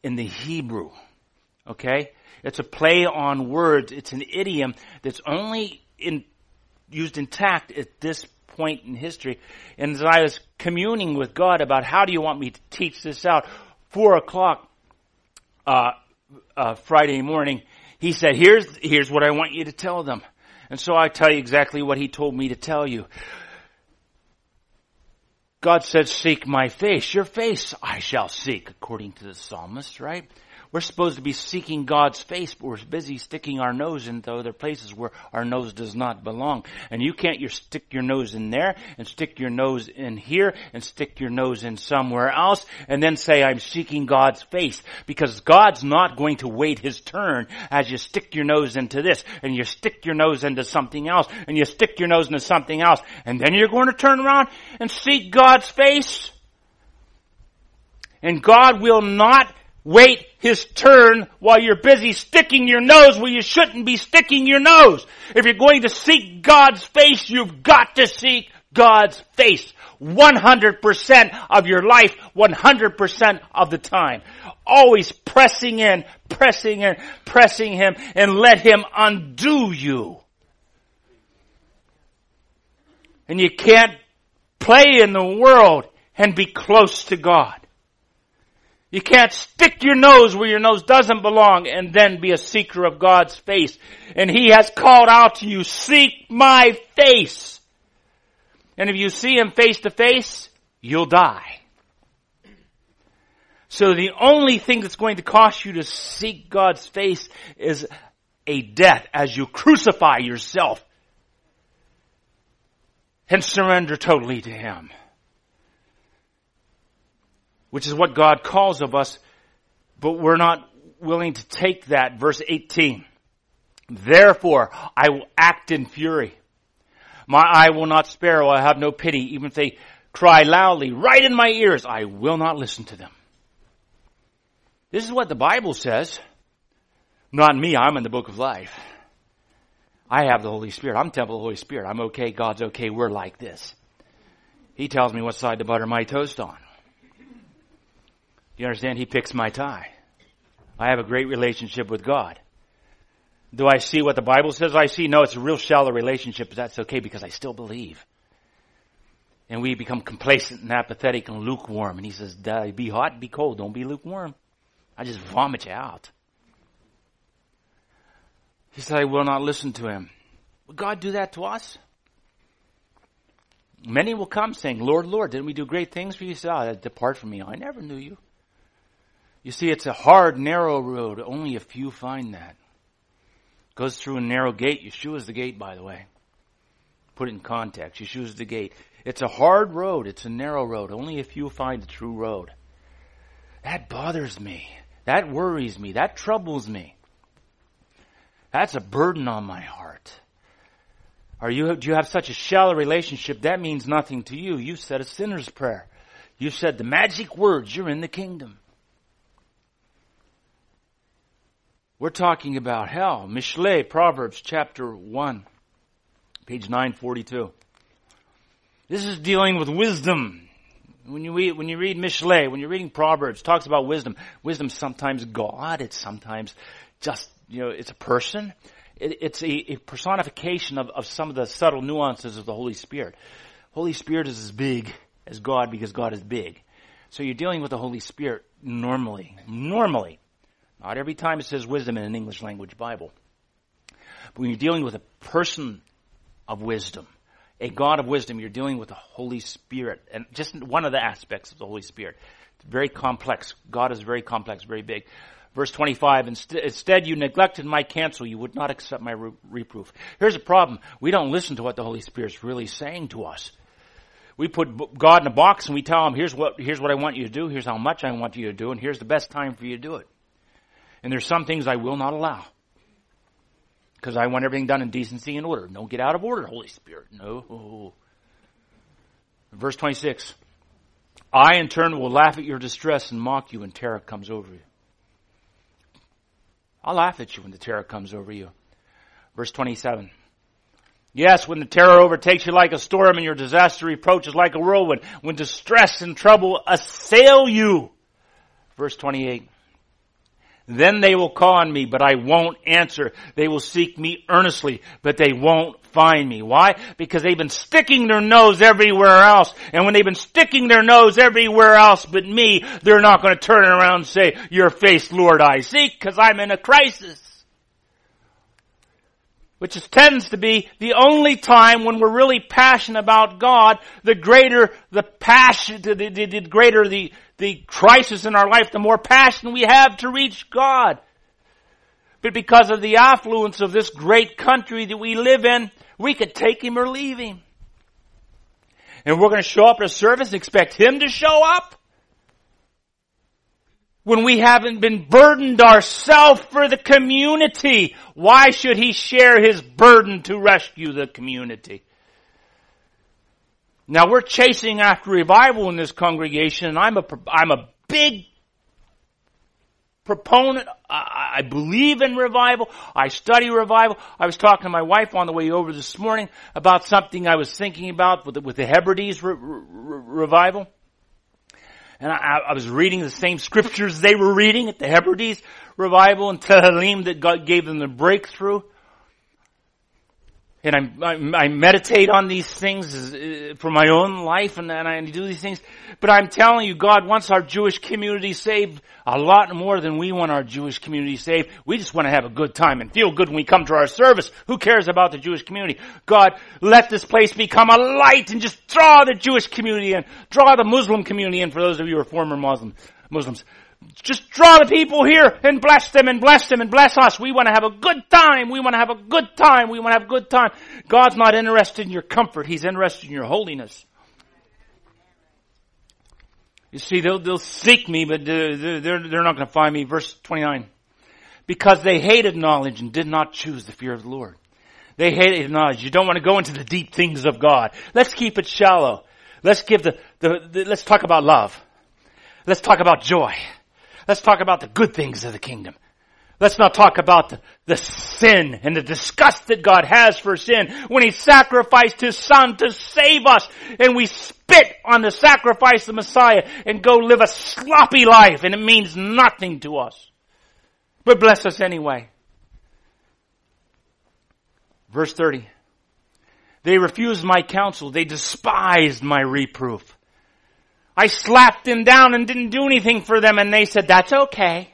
in the Hebrew. Okay? It's a play on words. It's an idiom that's only in, used intact at this point in history. And as I was communing with God about how do you want me to teach this out, four o'clock uh, uh, Friday morning, he said, "Here's here's what I want you to tell them." And so I tell you exactly what he told me to tell you. God said, "Seek my face. Your face I shall seek," according to the psalmist, right? We're supposed to be seeking God's face, but we're busy sticking our nose into other places where our nose does not belong. And you can't you stick your nose in there and stick your nose in here and stick your nose in somewhere else and then say I'm seeking God's face because God's not going to wait his turn as you stick your nose into this and you stick your nose into something else and you stick your nose into something else and then you're going to turn around and seek God's face. And God will not wait his turn while you're busy sticking your nose where you shouldn't be sticking your nose. If you're going to seek God's face, you've got to seek God's face. 100% of your life, 100% of the time. Always pressing in, pressing in, pressing Him, and let Him undo you. And you can't play in the world and be close to God. You can't stick your nose where your nose doesn't belong and then be a seeker of God's face. And He has called out to you, seek my face. And if you see Him face to face, you'll die. So the only thing that's going to cost you to seek God's face is a death as you crucify yourself and surrender totally to Him which is what God calls of us, but we're not willing to take that. Verse 18. Therefore, I will act in fury. My eye will not spare, I have no pity, even if they cry loudly, right in my ears, I will not listen to them. This is what the Bible says. Not me, I'm in the book of life. I have the Holy Spirit. I'm temple of the Holy Spirit. I'm okay, God's okay, we're like this. He tells me what side to butter my toast on. You understand? He picks my tie. I have a great relationship with God. Do I see what the Bible says I see? No, it's a real shallow relationship, but that's okay because I still believe. And we become complacent and apathetic and lukewarm. And he says, be hot, be cold, don't be lukewarm. I just vomit you out. He said, I will not listen to him. Will God do that to us? Many will come saying, Lord, Lord, didn't we do great things for you? He said, oh, depart from me. I never knew you. You see, it's a hard, narrow road. Only a few find that. Goes through a narrow gate. Yeshua is the gate, by the way. Put it in context. Yeshua is the gate. It's a hard road. It's a narrow road. Only a few find the true road. That bothers me. That worries me. That troubles me. That's a burden on my heart. Are you, do you have such a shallow relationship? That means nothing to you. You said a sinner's prayer. You said the magic words. You're in the kingdom. We're talking about hell. Mishle, Proverbs chapter 1, page 942. This is dealing with wisdom. When you read, when you read Mishle, when you're reading Proverbs, talks about wisdom. Wisdom sometimes God, it's sometimes just, you know, it's a person. It, it's a, a personification of, of some of the subtle nuances of the Holy Spirit. Holy Spirit is as big as God because God is big. So you're dealing with the Holy Spirit normally. Normally. Not every time it says wisdom in an English language Bible. But when you're dealing with a person of wisdom, a God of wisdom, you're dealing with the Holy Spirit. And just one of the aspects of the Holy Spirit. It's very complex. God is very complex, very big. Verse 25, instead you neglected my counsel, you would not accept my reproof. Here's a problem. We don't listen to what the Holy Spirit's really saying to us. We put God in a box and we tell him, here's what, here's what I want you to do, here's how much I want you to do, and here's the best time for you to do it. And there's some things I will not allow. Because I want everything done in decency and order. Don't get out of order, Holy Spirit. No. Verse 26. I in turn will laugh at your distress and mock you when terror comes over you. I'll laugh at you when the terror comes over you. Verse 27. Yes, when the terror overtakes you like a storm and your disaster approaches like a whirlwind, when distress and trouble assail you. Verse 28. Then they will call on me, but I won't answer. They will seek me earnestly, but they won't find me. Why? Because they've been sticking their nose everywhere else. And when they've been sticking their nose everywhere else but me, they're not going to turn around and say, your face, Lord, I seek, because I'm in a crisis. Which is, tends to be the only time when we're really passionate about God, the greater the passion, the, the, the greater the, the crisis in our life, the more passion we have to reach God. But because of the affluence of this great country that we live in, we could take him or leave him. And we're going to show up at a service and expect him to show up? When we haven't been burdened ourselves for the community, why should he share his burden to rescue the community? Now we're chasing after revival in this congregation and I'm a, I'm a big proponent. I, I believe in revival. I study revival. I was talking to my wife on the way over this morning about something I was thinking about with the, with the Hebrides re- re- revival. And I, I, was reading the same scriptures they were reading at the Hebrides revival in Tehillim that God gave them the breakthrough and I, I, I meditate on these things uh, for my own life and, and I do these things. But I'm telling you, God wants our Jewish community saved a lot more than we want our Jewish community saved. We just want to have a good time and feel good when we come to our service. Who cares about the Jewish community? God, let this place become a light and just draw the Jewish community in. Draw the Muslim community in for those of you who are former Muslim, Muslims. Just draw the people here and bless them and bless them and bless us. We want to have a good time. We want to have a good time. We want to have a good time. God's not interested in your comfort. He's interested in your holiness. You see, they'll, they'll seek me, but they're, they're, not going to find me. Verse 29. Because they hated knowledge and did not choose the fear of the Lord. They hated knowledge. You don't want to go into the deep things of God. Let's keep it shallow. Let's give the, the, the let's talk about love. Let's talk about joy. Let's talk about the good things of the kingdom. Let's not talk about the, the, sin and the disgust that God has for sin when He sacrificed His Son to save us and we spit on the sacrifice of the Messiah and go live a sloppy life and it means nothing to us. But bless us anyway. Verse 30. They refused my counsel. They despised my reproof. I slapped them down and didn't do anything for them and they said, that's okay.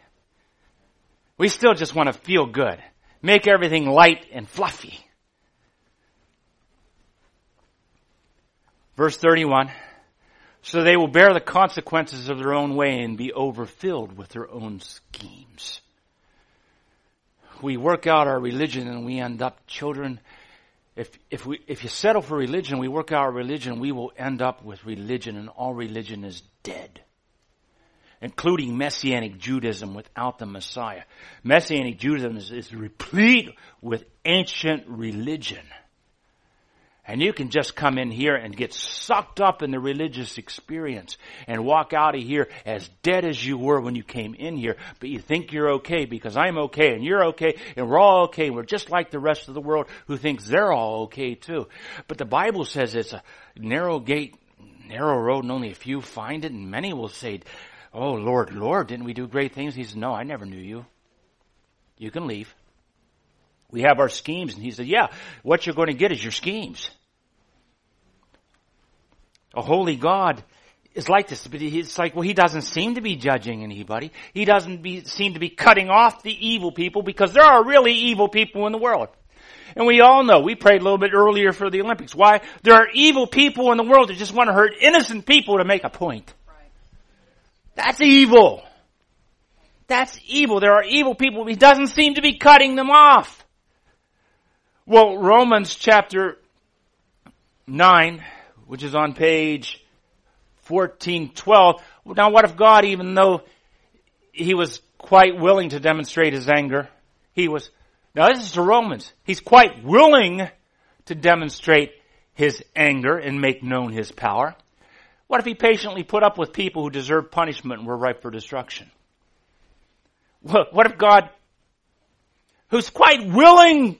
We still just want to feel good. Make everything light and fluffy. Verse 31. So they will bear the consequences of their own way and be overfilled with their own schemes. We work out our religion and we end up children if, if, we, if you settle for religion, we work out religion, we will end up with religion, and all religion is dead. Including Messianic Judaism without the Messiah. Messianic Judaism is, is replete with ancient religion. And you can just come in here and get sucked up in the religious experience and walk out of here as dead as you were when you came in here, but you think you're okay because I'm okay and you're okay and we're all okay. And We're just like the rest of the world who thinks they're all okay too. But the Bible says it's a narrow gate, narrow road and only a few find it and many will say, Oh Lord, Lord, didn't we do great things? He says, no, I never knew you. You can leave. We have our schemes. And he said, yeah, what you're going to get is your schemes. A holy God is like this, but it's like, well, he doesn't seem to be judging anybody. He doesn't be, seem to be cutting off the evil people because there are really evil people in the world. And we all know, we prayed a little bit earlier for the Olympics. Why? There are evil people in the world that just want to hurt innocent people to make a point. That's evil. That's evil. There are evil people. He doesn't seem to be cutting them off. Well, Romans chapter 9, which is on page 1412. Now what if God, even though he was quite willing to demonstrate his anger, he was, now this is to Romans, he's quite willing to demonstrate his anger and make known his power. What if he patiently put up with people who deserve punishment and were ripe for destruction? What if God, who's quite willing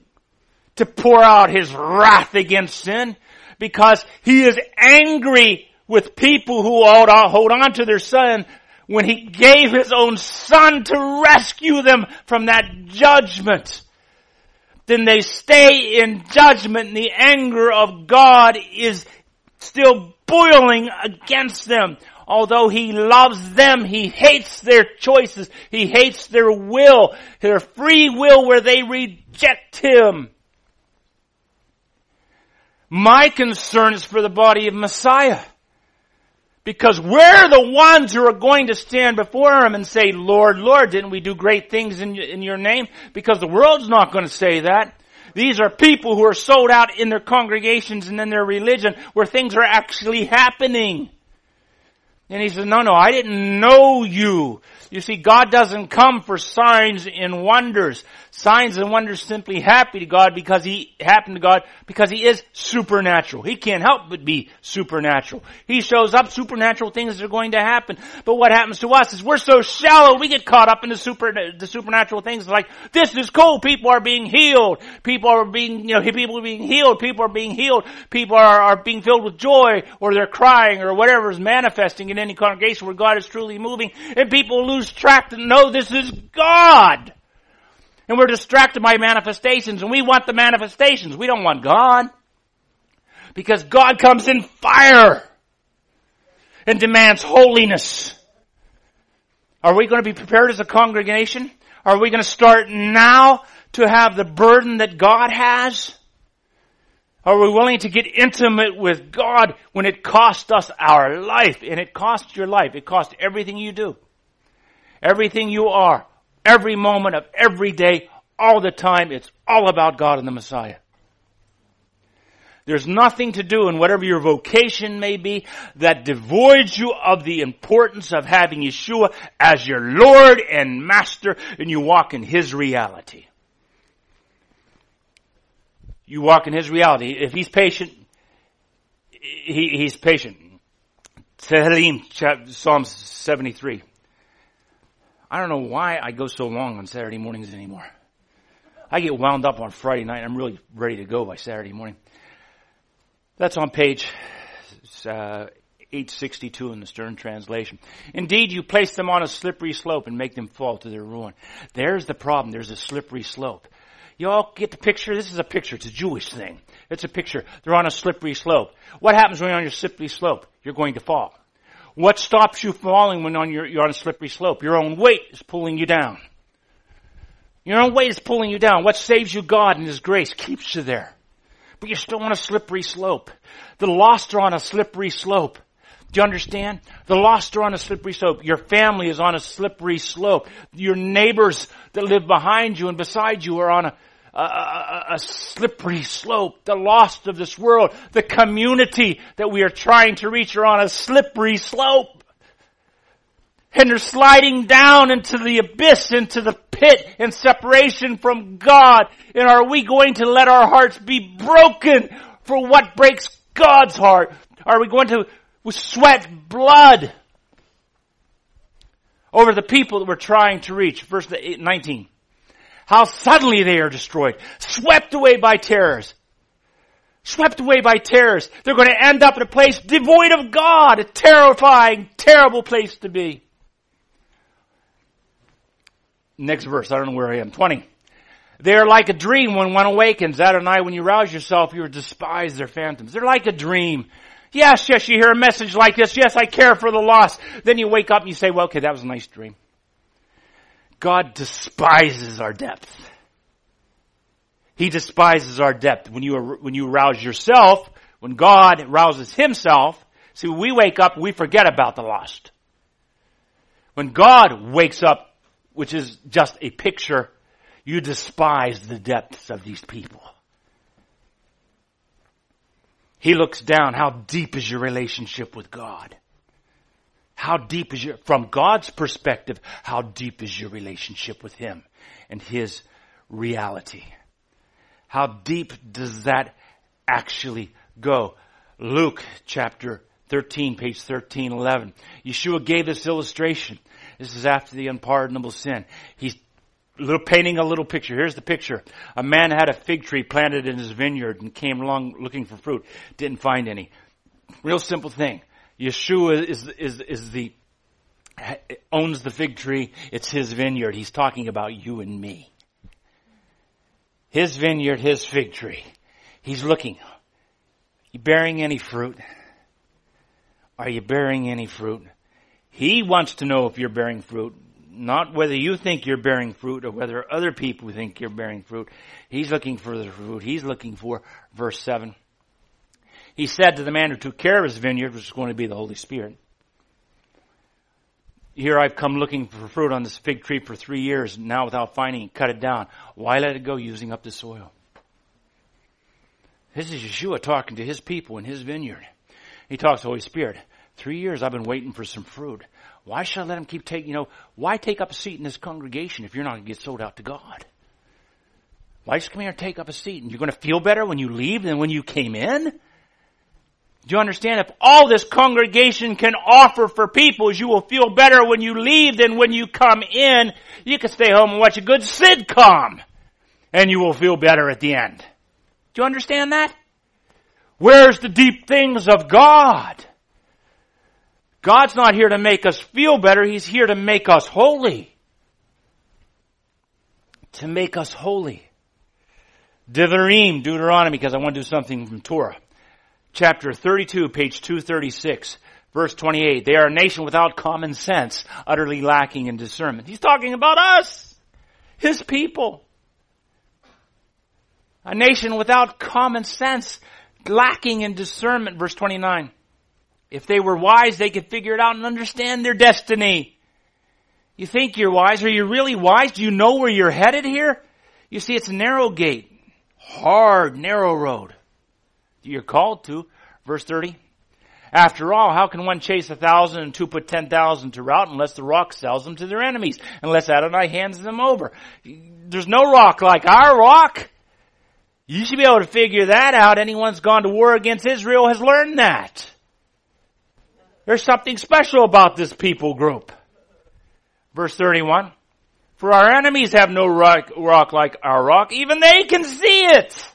to pour out his wrath against sin because he is angry with people who hold on to their sin when he gave his own son to rescue them from that judgment. Then they stay in judgment and the anger of God is still boiling against them. Although he loves them, he hates their choices. He hates their will, their free will where they reject him. My concern is for the body of Messiah. Because we're the ones who are going to stand before Him and say, Lord, Lord, didn't we do great things in, in Your name? Because the world's not going to say that. These are people who are sold out in their congregations and in their religion where things are actually happening. And he says, no, no, I didn't know you. You see, God doesn't come for signs and wonders. Signs and wonders simply happy to God because He happened to God because He is supernatural. He can't help but be supernatural. He shows up supernatural things are going to happen. But what happens to us is we're so shallow we get caught up in the super the supernatural things like this is cool. People are being healed. People are being you know people are being healed. People are being healed. People are, are being filled with joy or they're crying or whatever is manifesting in any congregation where God is truly moving and people lose track to know this is God. And we're distracted by manifestations and we want the manifestations. We don't want God. Because God comes in fire and demands holiness. Are we going to be prepared as a congregation? Are we going to start now to have the burden that God has? Are we willing to get intimate with God when it costs us our life? And it costs your life. It costs everything you do. Everything you are every moment of every day, all the time. It's all about God and the Messiah. There's nothing to do in whatever your vocation may be that devoids you of the importance of having Yeshua as your Lord and Master and you walk in His reality. You walk in His reality. If He's patient, he, He's patient. Tehillim, Psalm 73. I don't know why I go so long on Saturday mornings anymore. I get wound up on Friday night. I'm really ready to go by Saturday morning. That's on page uh, 862 in the Stern Translation. Indeed, you place them on a slippery slope and make them fall to their ruin. There's the problem. There's a slippery slope. You all get the picture? This is a picture. It's a Jewish thing. It's a picture. They're on a slippery slope. What happens when you're on your slippery slope? You're going to fall. What stops you falling when on your, you're on a slippery slope? Your own weight is pulling you down. Your own weight is pulling you down. What saves you? God and His grace keeps you there. But you're still on a slippery slope. The lost are on a slippery slope. Do you understand? The lost are on a slippery slope. Your family is on a slippery slope. Your neighbors that live behind you and beside you are on a a, a, a slippery slope. The lost of this world, the community that we are trying to reach are on a slippery slope. And they're sliding down into the abyss, into the pit and separation from God. And are we going to let our hearts be broken for what breaks God's heart? Are we going to sweat blood over the people that we're trying to reach? Verse 19. How suddenly they are destroyed. Swept away by terrors. Swept away by terrors. They're going to end up in a place devoid of God. A terrifying, terrible place to be. Next verse. I don't know where I am. 20. They are like a dream when one awakens. That night when you rouse yourself, you despise their phantoms. They're like a dream. Yes, yes, you hear a message like this. Yes, I care for the lost. Then you wake up and you say, well, okay, that was a nice dream. God despises our depth. He despises our depth. When you, when you rouse yourself, when God rouses himself, see, we wake up, we forget about the lost. When God wakes up, which is just a picture, you despise the depths of these people. He looks down. How deep is your relationship with God? How deep is your, from God's perspective, how deep is your relationship with Him and His reality? How deep does that actually go? Luke chapter 13, page 13, 11. Yeshua gave this illustration. This is after the unpardonable sin. He's little painting a little picture. Here's the picture. A man had a fig tree planted in his vineyard and came along looking for fruit. Didn't find any. Real simple thing. Yeshua is, is, is the, owns the fig tree. It's his vineyard. He's talking about you and me. His vineyard, his fig tree. He's looking. You bearing any fruit? Are you bearing any fruit? He wants to know if you're bearing fruit, not whether you think you're bearing fruit or whether other people think you're bearing fruit. He's looking for the fruit. He's looking for verse 7. He said to the man who took care of his vineyard, which was going to be the Holy Spirit, Here I've come looking for fruit on this fig tree for three years, and now without finding it, cut it down. Why let it go using up the soil? This is Yeshua talking to his people in his vineyard. He talks to the Holy Spirit. Three years I've been waiting for some fruit. Why should I let him keep taking, you know, why take up a seat in this congregation if you're not going to get sold out to God? Why just come here and take up a seat and you're going to feel better when you leave than when you came in? Do you understand? If all this congregation can offer for people is you will feel better when you leave than when you come in, you can stay home and watch a good sitcom and you will feel better at the end. Do you understand that? Where's the deep things of God? God's not here to make us feel better. He's here to make us holy. To make us holy. Devarim, Deuteronomy, because I want to do something from Torah. Chapter 32, page 236, verse 28. They are a nation without common sense, utterly lacking in discernment. He's talking about us, His people. A nation without common sense, lacking in discernment, verse 29. If they were wise, they could figure it out and understand their destiny. You think you're wise. Are you really wise? Do you know where you're headed here? You see, it's a narrow gate. Hard, narrow road. You're called to. Verse 30. After all, how can one chase a thousand and two put ten thousand to rout unless the rock sells them to their enemies? Unless Adonai hands them over. There's no rock like our rock. You should be able to figure that out. Anyone's gone to war against Israel has learned that. There's something special about this people group. Verse 31. For our enemies have no rock, rock like our rock. Even they can see it.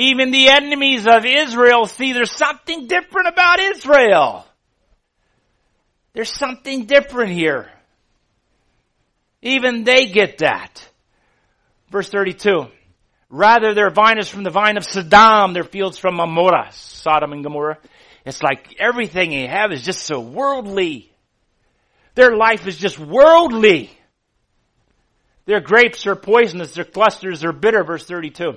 Even the enemies of Israel see there's something different about Israel. There's something different here. Even they get that. Verse 32. Rather, their vine is from the vine of Sodom, their fields from Amorah, Sodom and Gomorrah. It's like everything they have is just so worldly. Their life is just worldly. Their grapes are poisonous. Their clusters are bitter. Verse 32.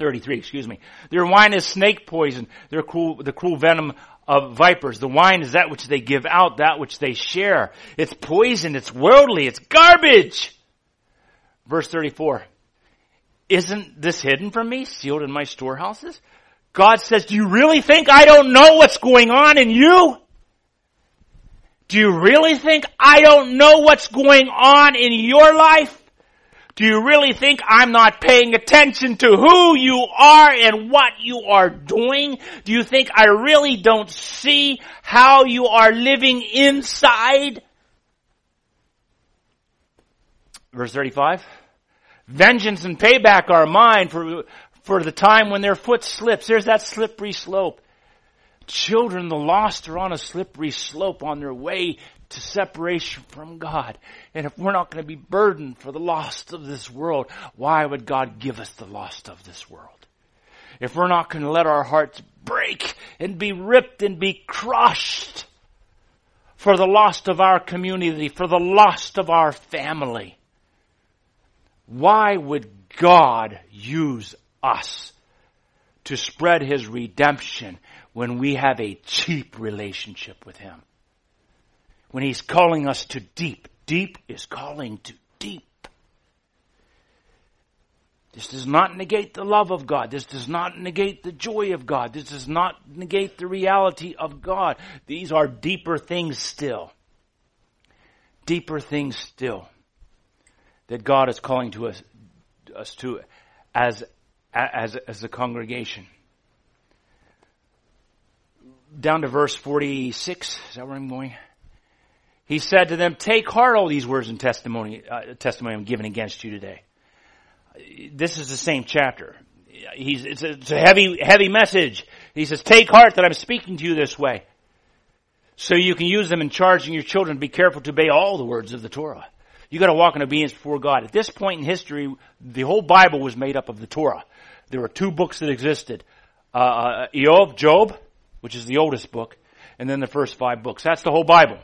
33, excuse me. Their wine is snake poison. Their cruel, the cruel venom of vipers. The wine is that which they give out, that which they share. It's poison. It's worldly. It's garbage. Verse 34. Isn't this hidden from me, sealed in my storehouses? God says, do you really think I don't know what's going on in you? Do you really think I don't know what's going on in your life? Do you really think I'm not paying attention to who you are and what you are doing? Do you think I really don't see how you are living inside? Verse 35. Vengeance and payback are mine for for the time when their foot slips. There's that slippery slope. Children, the lost are on a slippery slope on their way to separation from God. And if we're not going to be burdened for the lost of this world, why would God give us the lost of this world? If we're not going to let our hearts break and be ripped and be crushed for the lost of our community, for the lost of our family, why would God use us to spread His redemption when we have a cheap relationship with Him. When He's calling us to deep. Deep is calling to deep. This does not negate the love of God. This does not negate the joy of God. This does not negate the reality of God. These are deeper things still. Deeper things still that God is calling to us, us to as as, as a congregation. down to verse 46. Is that where I'm going? He said to them, take heart all these words and testimony, uh, testimony I'm giving against you today. This is the same chapter. He's, it's, a, it's a heavy, heavy message. He says, take heart that I'm speaking to you this way. So you can use them in charging your children to be careful to obey all the words of the Torah. You gotta walk in obedience before God. At this point in history, the whole Bible was made up of the Torah. There were two books that existed. Uh, uh Job, which is the oldest book, and then the first five books. That's the whole Bible.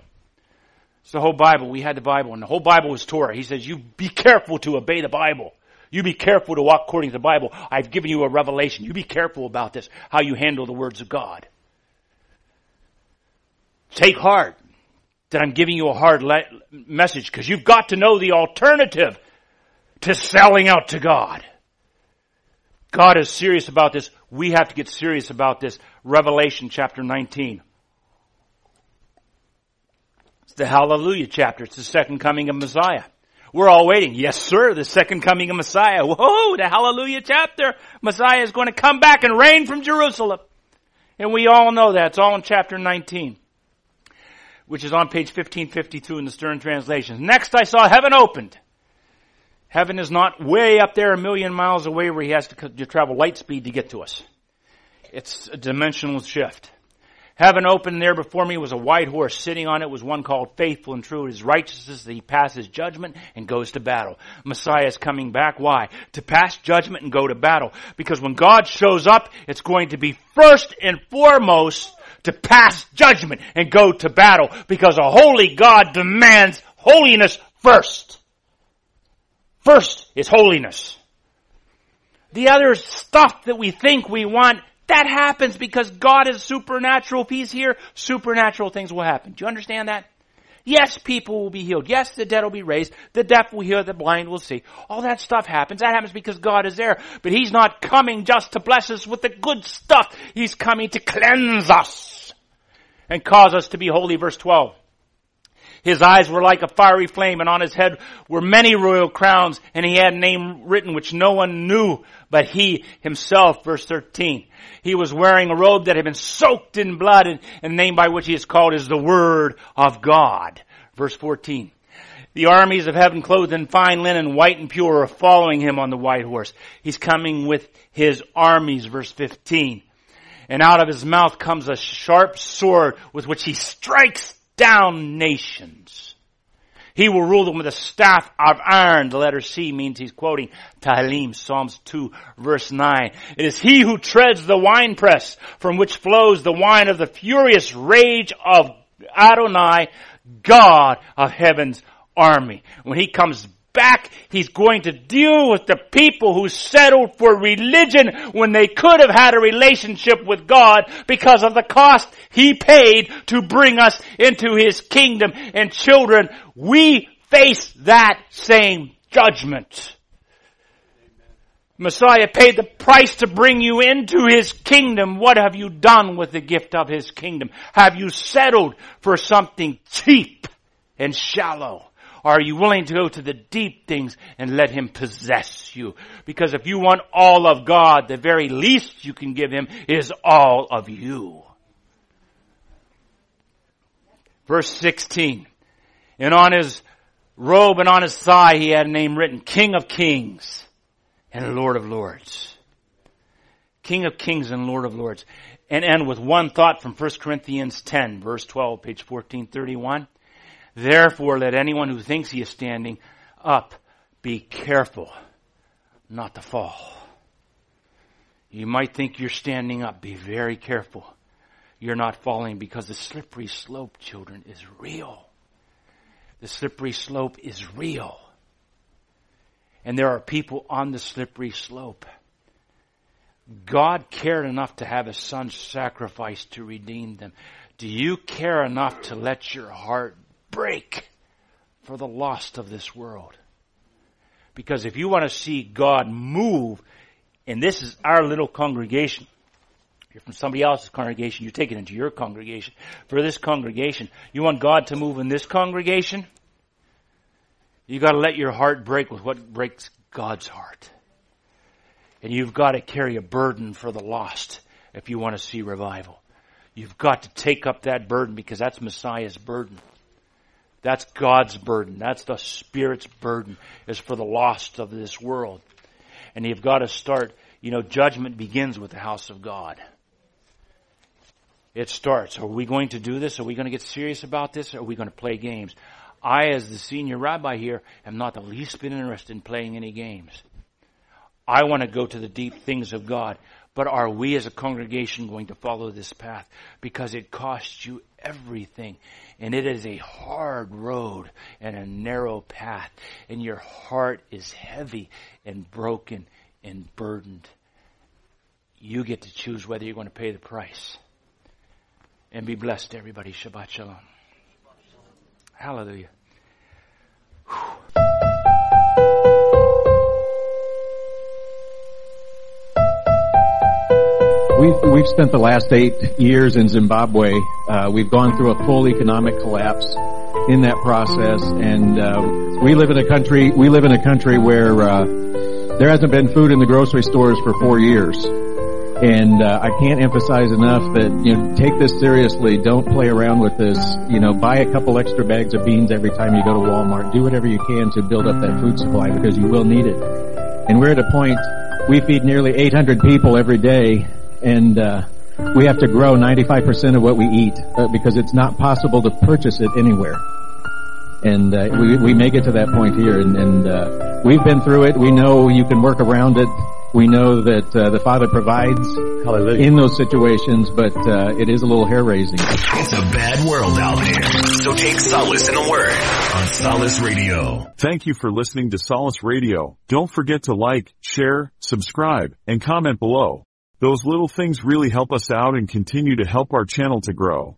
It's the whole Bible. We had the Bible, and the whole Bible was Torah. He says, you be careful to obey the Bible. You be careful to walk according to the Bible. I've given you a revelation. You be careful about this, how you handle the words of God. Take heart that I'm giving you a hard le- message because you've got to know the alternative to selling out to God. God is serious about this. We have to get serious about this. Revelation chapter 19. It's the hallelujah chapter. It's the second coming of Messiah. We're all waiting. Yes, sir, the second coming of Messiah. Whoa, the hallelujah chapter. Messiah is going to come back and reign from Jerusalem. And we all know that. It's all in chapter 19, which is on page 1552 in the Stern translation. Next I saw heaven opened. Heaven is not way up there a million miles away where he has to, to travel light speed to get to us. It's a dimensional shift. Heaven opened there before me was a white horse. Sitting on it was one called faithful and true. His righteousness that he passes judgment and goes to battle. Messiah is coming back. Why? To pass judgment and go to battle. Because when God shows up, it's going to be first and foremost to pass judgment and go to battle. Because a holy God demands holiness first. First is holiness. The other stuff that we think we want that happens because God is supernatural. If He's here, supernatural things will happen. Do you understand that? Yes, people will be healed. Yes, the dead will be raised. The deaf will hear, the blind will see. All that stuff happens. That happens because God is there. But He's not coming just to bless us with the good stuff. He's coming to cleanse us and cause us to be holy. Verse 12. His eyes were like a fiery flame and on his head were many royal crowns and he had a name written which no one knew but he himself. Verse 13. He was wearing a robe that had been soaked in blood and, and the name by which he is called is the Word of God. Verse 14. The armies of heaven clothed in fine linen, white and pure, are following him on the white horse. He's coming with his armies, verse 15. And out of his mouth comes a sharp sword with which he strikes down nations. He will rule them with a staff of iron. The letter C means he's quoting Tehillim, Psalms 2 verse 9. It is he who treads the winepress from which flows the wine of the furious rage of Adonai, God of heaven's army. When he comes back, he's going to deal with the people who settled for religion when they could have had a relationship with God because of the cost he paid to bring us into his kingdom. And children, we face that same judgment. Messiah paid the price to bring you into His kingdom. What have you done with the gift of His kingdom? Have you settled for something cheap and shallow? Are you willing to go to the deep things and let Him possess you? Because if you want all of God, the very least you can give Him is all of you. Verse 16. And on his robe and on his thigh he had a name written, King of Kings and Lord of Lords. King of Kings and Lord of Lords. And end with one thought from 1 Corinthians 10, verse 12, page 1431. Therefore, let anyone who thinks he is standing up be careful not to fall. You might think you're standing up. Be very careful. You're not falling because the slippery slope, children, is real. The slippery slope is real. And there are people on the slippery slope. God cared enough to have his son sacrificed to redeem them. Do you care enough to let your heart break for the lost of this world. Because if you want to see God move, and this is our little congregation, you're from somebody else's congregation, you take it into your congregation. For this congregation, you want God to move in this congregation? You gotta let your heart break with what breaks God's heart. And you've got to carry a burden for the lost if you want to see revival. You've got to take up that burden because that's Messiah's burden. That's God's burden. That's the Spirit's burden is for the lost of this world. And you've got to start, you know, judgment begins with the house of God. It starts. Are we going to do this? Are we going to get serious about this? Are we going to play games? I, as the senior rabbi here, am not the least bit interested in playing any games. I want to go to the deep things of God. But are we as a congregation going to follow this path? Because it costs you everything. And it is a hard road and a narrow path. And your heart is heavy and broken and burdened. You get to choose whether you're going to pay the price. And be blessed, everybody. Shabbat Shalom. Hallelujah. We've, we've spent the last eight years in Zimbabwe. Uh, we've gone through a full economic collapse in that process, and uh, we live in a country. We live in a country where uh, there hasn't been food in the grocery stores for four years, and uh, I can't emphasize enough that you know take this seriously. Don't play around with this. You know, buy a couple extra bags of beans every time you go to Walmart. Do whatever you can to build up that food supply because you will need it. And we're at a point. We feed nearly 800 people every day and uh, we have to grow 95% of what we eat uh, because it's not possible to purchase it anywhere. And uh, we, we may get to that point here, and, and uh, we've been through it. We know you can work around it. We know that uh, the Father provides Hallelujah. in those situations, but uh, it is a little hair raising. It's a bad world out there. So take solace in the word on Solace Radio. Thank you for listening to Solace Radio. Don't forget to like, share, subscribe, and comment below. Those little things really help us out and continue to help our channel to grow.